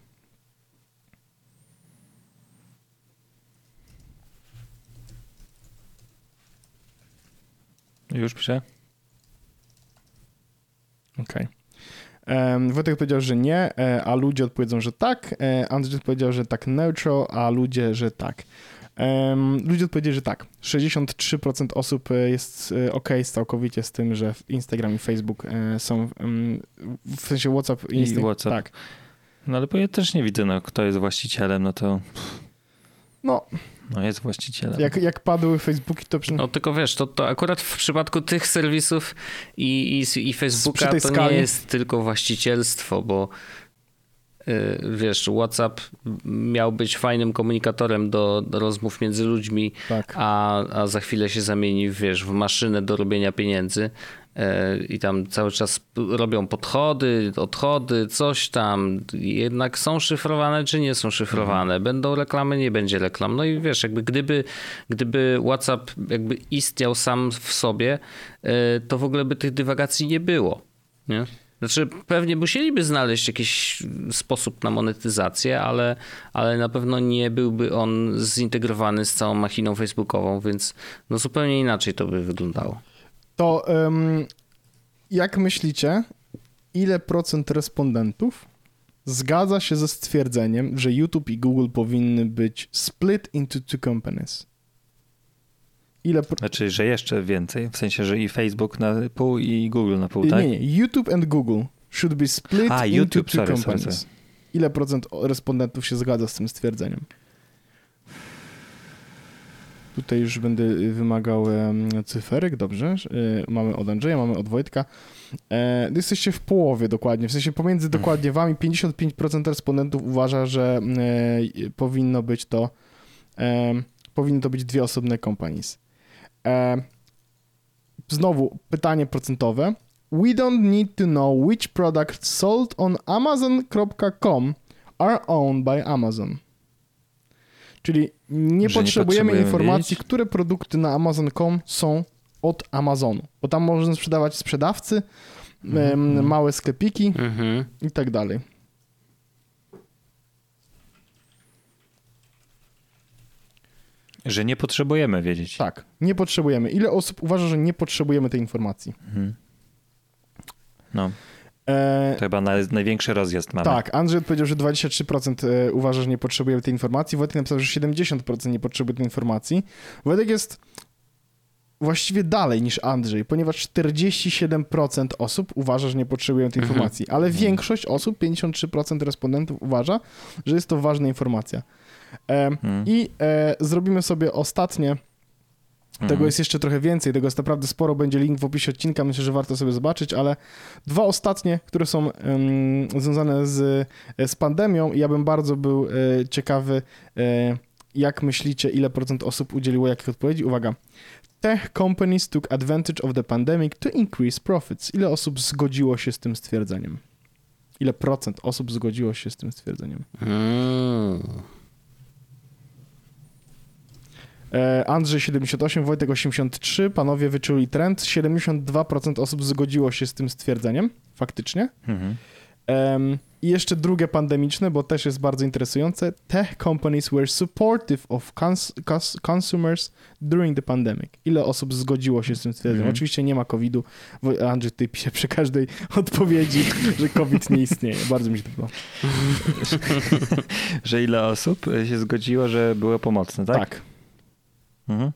Już piszę. Okej. Okay. Um, Wojtek powiedział, że nie, e, a ludzie odpowiedzą, że tak. E, Andrzej powiedział, że tak neutral, a ludzie, że tak. Um, ludzie odpowiedzieli, że tak. 63% osób e, jest ok całkowicie z tym, że Instagram i Facebook są w sensie WhatsApp i Instagram. WhatsApp. Tak. No ale ja też nie widzę, no, kto jest właścicielem, no to. No, no jest właścicielem. Jak, jak padły Facebooki, to... Przy... No tylko wiesz, to, to akurat w przypadku tych serwisów i, i, i Facebooka to skali... nie jest tylko właścicielstwo, bo y, wiesz, WhatsApp miał być fajnym komunikatorem do, do rozmów między ludźmi, tak. a, a za chwilę się zamieni, wiesz, w maszynę do robienia pieniędzy, i tam cały czas robią podchody, odchody, coś tam. Jednak są szyfrowane, czy nie są szyfrowane? Mhm. Będą reklamy, nie będzie reklam. No i wiesz, jakby gdyby, gdyby WhatsApp jakby istniał sam w sobie, e, to w ogóle by tych dywagacji nie było. Nie? Znaczy, pewnie musieliby znaleźć jakiś sposób na monetyzację, ale, ale na pewno nie byłby on zintegrowany z całą machiną facebookową, więc no zupełnie inaczej to by wyglądało. To um, jak myślicie, ile procent respondentów zgadza się ze stwierdzeniem, że YouTube i Google powinny być split into two companies? Ile pro... Znaczy, że jeszcze więcej, w sensie, że i Facebook na pół i Google na pół, tak? Nie, nie. YouTube and Google should be split A, into YouTube, two sorry, companies. Sorry, sorry. Ile procent respondentów się zgadza z tym stwierdzeniem? Tutaj już będę wymagał cyferek, dobrze. Y, mamy od Andrzeja, mamy od Wojtka. E, jesteście w połowie dokładnie, w sensie pomiędzy dokładnie wami 55% respondentów uważa, że e, powinno być to powinny to być dwie osobne companies. E, znowu pytanie procentowe. We don't need to know which products sold on amazon.com are owned by Amazon. Czyli nie potrzebujemy, nie informacji, wiedzieć? które produkty na Amazon.com są od Amazonu, bo tam można sprzedawać sprzedawcy, mm-hmm. małe sklepiki mm-hmm. i tak dalej. Że nie potrzebujemy wiedzieć. Tak, nie potrzebujemy. Ile osób uważa, że nie potrzebujemy tej informacji? Mhm. No. E... To chyba największy rozjazd mamy. Tak, Andrzej odpowiedział, że 23% e, uważa, że nie potrzebuje tej informacji. Wojtek napisał, że 70% nie potrzebuje tej informacji. Wojtek jest właściwie dalej niż Andrzej, ponieważ 47% osób uważa, że nie potrzebują tej mhm. informacji, ale mhm. większość osób, 53% respondentów uważa, że jest to ważna informacja. E, mhm. I e, zrobimy sobie ostatnie tego mhm. jest jeszcze trochę więcej, tego jest naprawdę sporo, będzie link w opisie odcinka, myślę, że warto sobie zobaczyć, ale dwa ostatnie, które są um, związane z, z pandemią i ja bym bardzo był e, ciekawy, e, jak myślicie, ile procent osób udzieliło jakich odpowiedzi. Uwaga, tech companies took advantage of the pandemic to increase profits. Ile osób zgodziło się z tym stwierdzeniem? Ile procent osób zgodziło się z tym stwierdzeniem? Mm. E, Andrzej 78, Wojtek 83, panowie wyczuli trend. 72% osób zgodziło się z tym stwierdzeniem, faktycznie. Mhm. Em, I jeszcze drugie pandemiczne, bo też jest bardzo interesujące. Tech companies were supportive of cons cons consumers during the pandemic. Ile osób zgodziło się z tym stwierdzeniem? Mhm. Oczywiście nie ma COVID-u. Andrzej tutaj pisze przy każdej odpowiedzi, że COVID nie istnieje. Bardzo mi się to podoba. Że ile osób się zgodziło, że było pomocne, tak? tak. Mhm.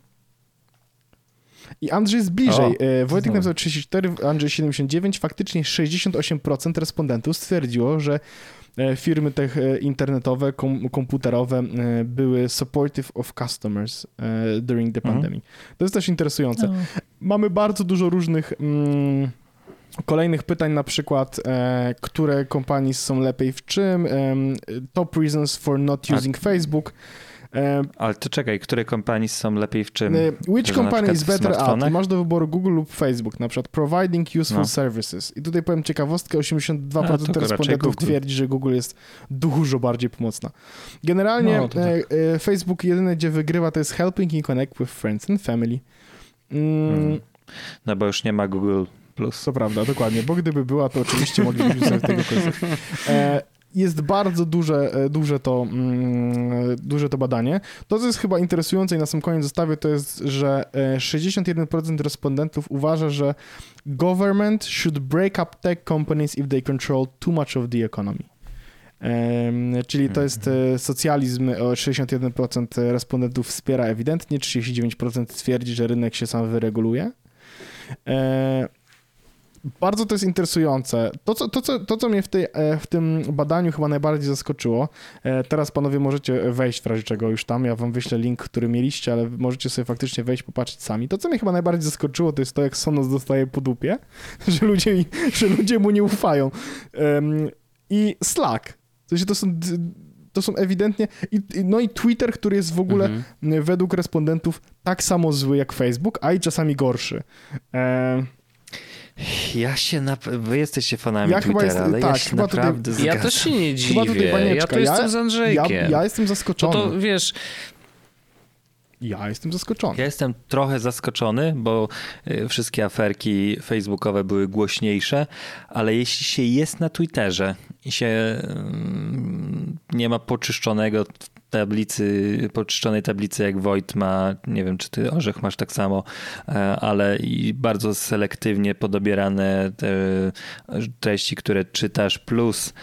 I Andrzej jest bliżej. O, E, Wojtek napisał 34, Andrzej 79. Faktycznie 68% respondentów stwierdziło, że e, firmy tech e, internetowe, kom, komputerowe e, były supportive of customers e, during the Mhm. pandemic. To jest też interesujące. Mamy bardzo dużo różnych mm, kolejnych pytań, na przykład, e, które kompanii są lepiej w czym, em, top reasons for not A- using Facebook. E, Ale to czekaj, które kompanii są lepiej w czym? E, Which company is better at? Masz do wyboru Google lub Facebook, na przykład providing useful No. services. I tutaj powiem ciekawostkę, 82% A, to raczej respondentów twierdzi, że Google jest dużo bardziej pomocna. Generalnie No, tak. e, e, Facebook jedyne, gdzie wygrywa, to jest helping you connect with friends and family. Mm, Mhm. No bo już nie ma Google Plus. To prawda, dokładnie, bo gdyby była, to oczywiście moglibyśmy sobie tego korzystać. E, jest bardzo duże, e, duże, to, mm, duże to badanie. To, co jest chyba interesujące i na sam koniec zostawię, to jest, że e, 61% respondentów uważa, że government should break up tech companies if they control too much of the economy. Czyli to jest e, socjalizm, o 61% respondentów wspiera ewidentnie, 39% twierdzi, że rynek się sam wyreguluje. Bardzo to jest interesujące. To, co, to, co, to, co mnie w, tej, e, w tym badaniu chyba najbardziej zaskoczyło, e, teraz panowie możecie wejść w razie czego już tam, ja wam wyślę link, który mieliście, ale możecie sobie faktycznie wejść, popatrzeć sami. To, co mnie chyba najbardziej zaskoczyło, to jest to, jak Sonos dostaje po dupie, że ludzie, że ludzie mu nie ufają. I Slack. W sensie to są... To są ewidentnie. I, no i Twitter, który jest w ogóle Mhm. według respondentów tak samo zły jak Facebook, a i czasami gorszy. E, Ja się, na... wy jesteście fanami Ja Twittera, jest- ale tak, ja się chyba tutaj- naprawdę Ja też się nie Chyba tutaj dziwię. Ja tu jestem Ja- z ja, Andrzejkiem. ja jestem to, zaskoczony. to wiesz, Ja jestem zaskoczony. Ja jestem trochę zaskoczony, bo y, wszystkie aferki facebookowe były głośniejsze, ale jeśli się jest na Twitterze się mm, nie ma poczyszczonego tablicy, poczyszczonej tablicy jak Wojt ma, nie wiem czy ty Orzech masz tak samo, e, ale i bardzo selektywnie podobierane te treści, które czytasz, plus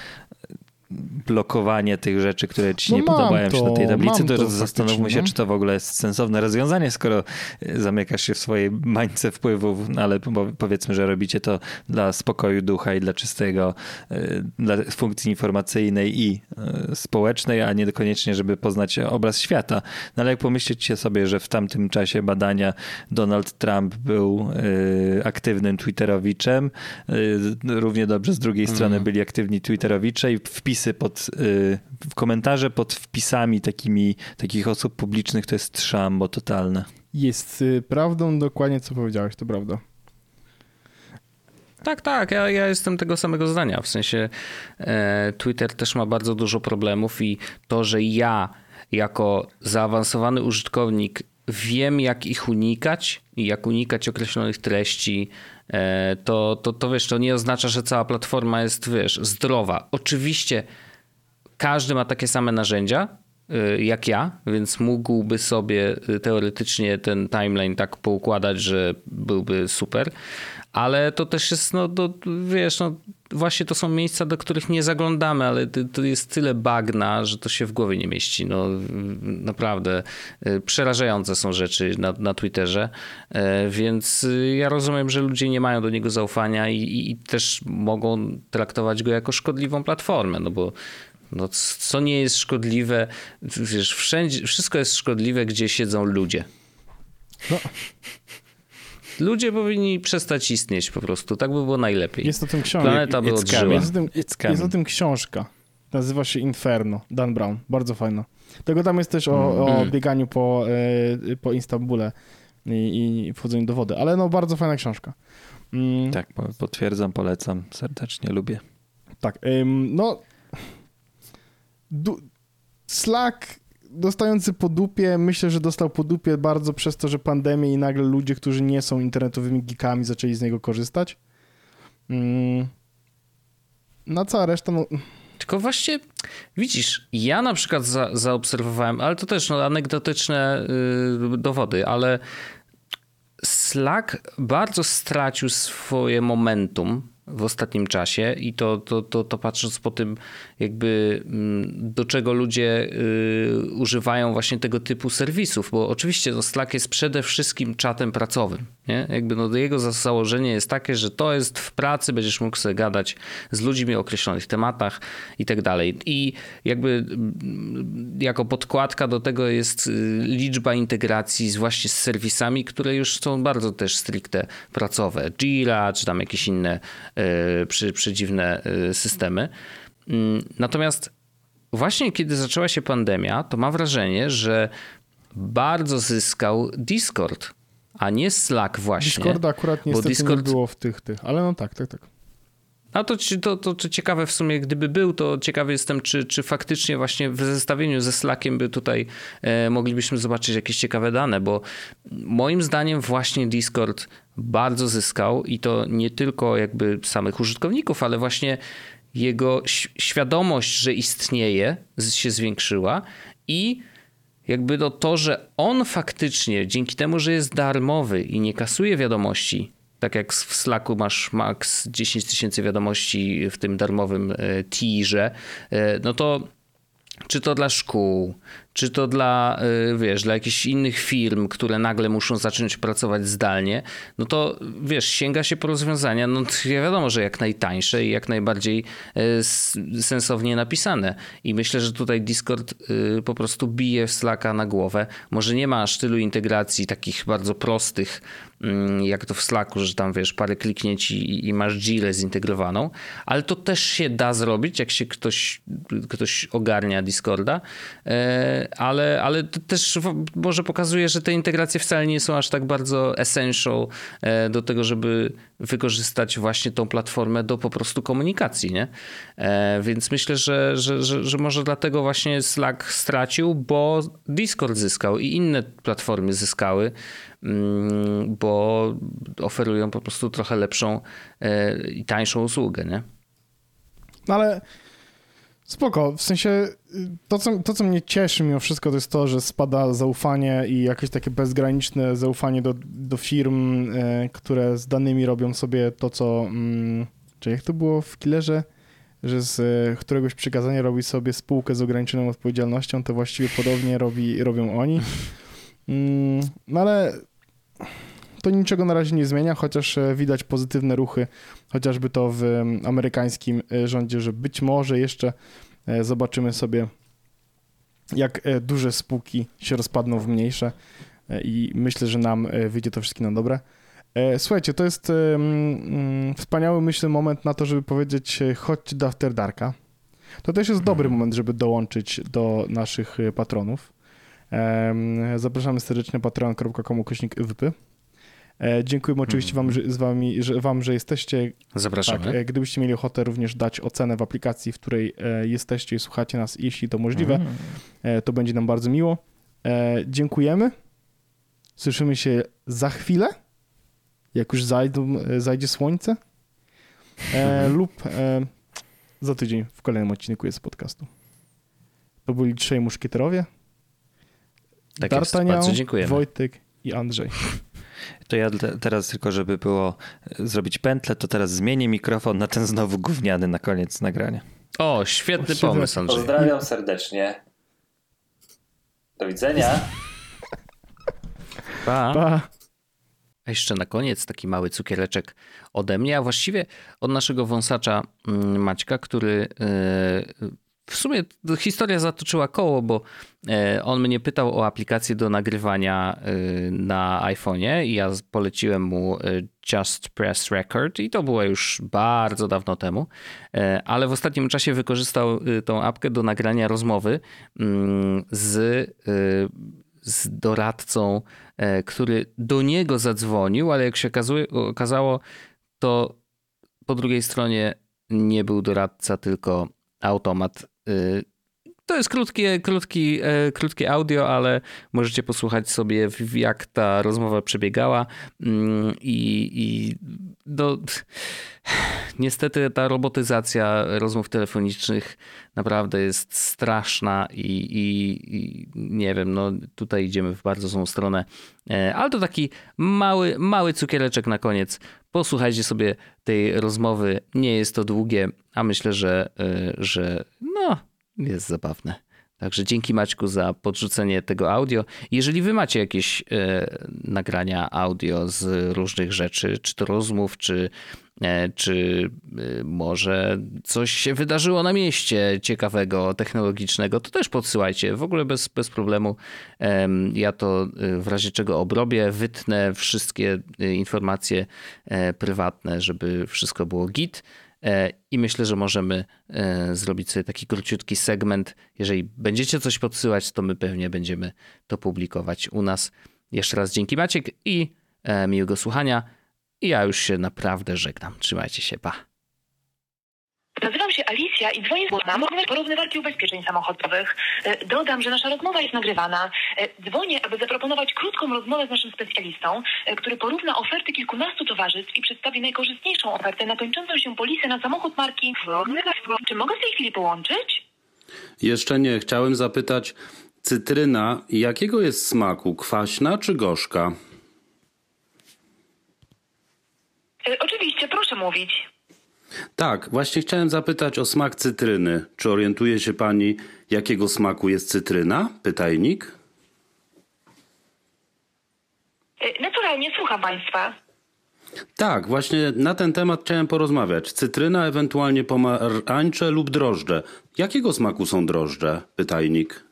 blokowanie tych rzeczy, które ci No nie podobają się to, na tej tablicy, to, to zastanówmy się, no. czy to w ogóle jest sensowne rozwiązanie, skoro y, zamykasz się w swojej bańce wpływów, no ale po- powiedzmy, że robicie to dla spokoju ducha i dla czystego, y, dla funkcji informacyjnej i y, społecznej, a nie koniecznie, żeby poznać obraz świata. No ale jak pomyślicie sobie, że w tamtym czasie badania Donald Trump był aktywnym twitterowiczem, równie dobrze z drugiej strony byli aktywni twitterowicze i wpisy pod, y, komentarze pod wpisami takimi, takich osób publicznych to jest szambo totalne. Jest y, prawdą dokładnie, co powiedziałeś, to prawda. Tak, tak, ja, ja jestem tego samego zdania. W sensie e, Twitter też ma bardzo dużo problemów i to, że ja jako zaawansowany użytkownik wiem, jak ich unikać i jak unikać określonych treści, to, to, to wiesz, to nie oznacza, że cała platforma jest, wiesz, zdrowa. Oczywiście każdy ma takie same narzędzia y, jak ja, więc mógłby sobie y, teoretycznie ten timeline tak poukładać, że byłby super, ale to też jest, no, do, wiesz, no, właśnie to są miejsca, do których nie zaglądamy, ale to, jest tyle bagna, że to się w głowie nie mieści. No, naprawdę y, przerażające są rzeczy na, na Twitterze, e, więc y, ja rozumiem, że ludzie nie mają do niego zaufania i, i, i też mogą traktować go jako szkodliwą platformę, no bo no, co nie jest szkodliwe, wiesz, wszędzie, wszystko jest szkodliwe, gdzie siedzą ludzie. No. Ludzie powinni przestać istnieć po prostu, tak by było najlepiej. Jest o tym książka. Planeta by It's odżyła. Jest o, tym, It's jest o tym książka. Nazywa się Inferno. Dan Brown. Bardzo fajna. Tego tam jest też o, o Mm. bieganiu po, e, po Istambule. i, i wchodzeniu do wody. Ale no, bardzo fajna książka. Mm. Tak, potwierdzam, polecam, serdecznie lubię. Tak, ym, no Slack dostający po dupie, myślę, że dostał po dupie bardzo przez to, że pandemia i nagle ludzie, którzy nie są internetowymi geekami, zaczęli z niego korzystać. Mm. No cała reszta, no... Tylko właśnie, widzisz, ja na przykład za, zaobserwowałem, ale to też no, anegdotyczne yy, dowody, ale Slack bardzo stracił swoje momentum w ostatnim czasie i to, to, to, to patrząc po tym, jakby mm, do czego ludzie y, używają właśnie tego typu serwisów, bo oczywiście no Slack jest przede wszystkim czatem pracowym. Nie? Jakby no jego założenie jest takie, że to jest w pracy, będziesz mógł sobie gadać z ludźmi o określonych tematach i tak dalej. I jakby mm, jako podkładka do tego jest y, liczba integracji z właśnie z serwisami, które już są bardzo też stricte pracowe. Jira, czy tam jakieś inne przy, przedziwne y, systemy. Mm, natomiast właśnie kiedy zaczęła się pandemia, to mam wrażenie, że bardzo zyskał Discord a nie Slack właśnie. Discord akurat niestety Discord... nie było w tych, tych, ale no tak, tak, tak. A to, to, to, to ciekawe w sumie, gdyby był, to ciekawy jestem, czy, czy faktycznie właśnie w zestawieniu ze Slackiem by tutaj e, moglibyśmy zobaczyć jakieś ciekawe dane, bo moim zdaniem właśnie Discord bardzo zyskał i to nie tylko jakby samych użytkowników, ale właśnie jego świadomość, że istnieje, się zwiększyła i jakby do to, że on faktycznie, dzięki temu, że jest darmowy i nie kasuje wiadomości, tak jak w Slacku masz max 10 tysięcy wiadomości w tym darmowym e, tirze, e, no to czy to dla szkół, czy to dla, y, wiesz, dla jakichś innych firm, które nagle muszą zacząć pracować zdalnie, no to wiesz, sięga się po rozwiązania, no wiadomo, że jak najtańsze i jak najbardziej y, sensownie napisane. I myślę, że tutaj Discord y, po prostu bije Slacka na głowę. Może nie ma aż tylu integracji takich bardzo prostych, mm, jak to w Slacku, że tam wiesz, parę kliknięć i, i masz Jillę zintegrowaną, ale to też się da zrobić, jak się ktoś, ktoś ogarnia Discorda ale, ale to też może pokazuje, że te integracje wcale nie są aż tak bardzo essential e, do tego, żeby wykorzystać właśnie tą platformę do po prostu komunikacji, nie? E, więc myślę, że, że, że, że może dlatego właśnie Slack stracił, bo Discord zyskał i inne platformy zyskały, mm, bo oferują po prostu trochę lepszą e, i tańszą usługę, nie? No ale Spoko, w sensie y, to co, to, co mnie cieszy mimo wszystko, to jest to, że spada zaufanie i jakieś takie bezgraniczne zaufanie do, do firm, e, które z danymi robią sobie to, co... Mm, czy jak to było w Killerze? Że z e, któregoś przykazania robi sobie spółkę z ograniczoną odpowiedzialnością, to właściwie podobnie robi, robią oni. Mm, no ale to niczego na razie nie zmienia, chociaż e, widać pozytywne ruchy, chociażby to w amerykańskim e, rządzie, że być może jeszcze e, zobaczymy sobie, jak duże spółki się rozpadną w mniejsze i myślę, że nam wyjdzie to wszystko na dobre. Słuchajcie, to jest wspaniały, myślę, moment na to, żeby powiedzieć chodźcie do After Darka. To też jest dobry mhm. moment, żeby dołączyć do naszych patronów. Zapraszamy serdecznie patreon.com kośnik E, dziękujemy oczywiście wam, że, z wami, że, wam, że jesteście. Zapraszamy. Tak, e, gdybyście mieli ochotę również dać ocenę w aplikacji, w której e, jesteście i słuchacie nas, jeśli to możliwe, mm. to będzie nam bardzo miło. Dziękujemy. Słyszymy się za chwilę, jak już zajdą, zajdzie słońce, lub za tydzień w kolejnym odcinku jest podcastu. To byli trzej muszkieterowie. Tak D'Artagnan. Wojtek i Andrzej. To ja teraz tylko, żeby było e, zrobić pętlę, to teraz zmienię mikrofon na ten znowu gówniany na koniec nagrania. O, świetny pomysł, Andrzej. Pozdrawiam serdecznie. Do widzenia. Pa. pa. A jeszcze na koniec taki mały cukiereczek ode mnie, a właściwie od naszego wąsacza mm, Maćka, który e, w sumie historia zatoczyła koło, bo e, on mnie pytał o aplikację do nagrywania e, na iPhone'ie i ja poleciłem mu e, Just Press Record i to było już bardzo dawno temu, ale w ostatnim czasie wykorzystał tą apkę do nagrania rozmowy mm, z z doradcą, który do niego zadzwonił, ale jak się okazało, to po drugiej stronie nie był doradca, tylko automat 呃 to jest krótkie, krótki, e, krótkie audio, ale możecie posłuchać sobie, jak ta rozmowa przebiegała. Mm, I, i do, niestety ta robotyzacja rozmów telefonicznych naprawdę jest straszna i, i, i, nie wiem, no tutaj idziemy w bardzo złą stronę. E, ale to taki mały, mały cukiereczek na koniec. Posłuchajcie sobie tej rozmowy. Nie jest to długie, a myślę, że, e, że no jest zabawne. Także dzięki Maćku za podrzucenie tego audio. Jeżeli wy macie jakieś e, nagrania audio z różnych rzeczy, czy to rozmów, czy, e, czy e, może coś się wydarzyło na mieście ciekawego, technologicznego, to też podsyłajcie. W ogóle bez, bez problemu. Ja to e, w razie czego obrobię, wytnę wszystkie e, informacje e, prywatne, żeby wszystko było git. E, I myślę, że możemy e, zrobić sobie taki króciutki segment. Jeżeli będziecie coś podsyłać, to my pewnie będziemy to publikować u nas. Jeszcze raz dzięki Maciek i e, miłego słuchania. I ja już się naprawdę żegnam. Trzymajcie się, pa. Nazywam się Alicja i dzwonię z Łodna. Możemy porównywarki ubezpieczeń samochodowych. E, dodam, że nasza rozmowa jest nagrywana. E, dzwonię, aby zaproponować krótką rozmowę z naszym specjalistą, e, który porówna oferty kilkunastu towarzystw i przedstawi najkorzystniejszą ofertę na kończącą się polisę na samochód marki Czy mogę w tej chwili połączyć? Jeszcze nie. Chciałem zapytać, cytryna jakiego jest smaku? Kwaśna czy gorzka? Oczywiście, proszę mówić. Tak, właśnie chciałem zapytać o smak cytryny. Czy orientuje się pani, jakiego smaku jest cytryna? Pytajnik. E, naturalnie, słucham państwa. Tak, właśnie na ten temat chciałem porozmawiać. Cytryna, ewentualnie pomarańcze lub drożdże. Jakiego smaku są drożdże? Pytajnik.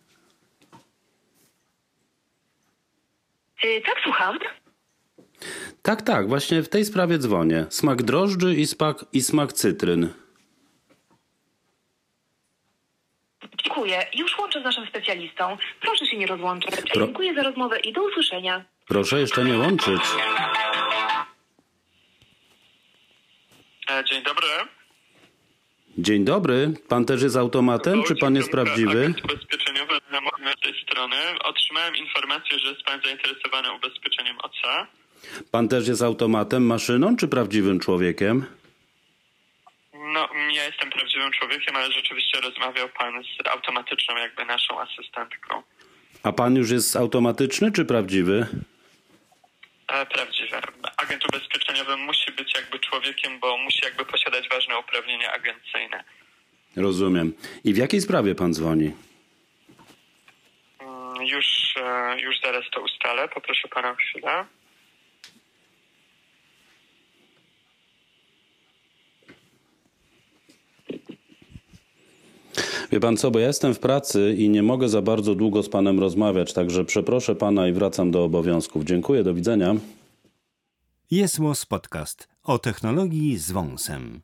E, tak, słucham. Tak, tak, właśnie w tej sprawie dzwonię. Smak drożdży i smak, i smak cytryn. Dziękuję. Już łączę z naszym specjalistą. Proszę się nie rozłączać. Pro... Dziękuję za rozmowę i do usłyszenia. Proszę jeszcze nie łączyć. E, dzień dobry. Dzień dobry. Pan też jest automatem, czy pan jest prawdziwy? Ubezpieczeniowy na tej strony. Otrzymałem informację, że jest pan zainteresowany ubezpieczeniem OC. Pan też jest automatem, maszyną czy prawdziwym człowiekiem? No, ja jestem prawdziwym człowiekiem, ale rzeczywiście rozmawiał pan z automatyczną, jakby naszą asystentką. A pan już jest automatyczny czy prawdziwy? E, prawdziwy. Agent ubezpieczeniowy musi być jakby człowiekiem, bo musi jakby posiadać ważne uprawnienia agencyjne. Rozumiem. I w jakiej sprawie pan dzwoni? Mm, już, e, już zaraz to ustalę. Poproszę pana o chwilę. Wie pan co, bo ja jestem w pracy i nie mogę za bardzo długo z panem rozmawiać, także przeproszę pana i wracam do obowiązków. Dziękuję, do widzenia. Jest Podcast o technologii z wąsem.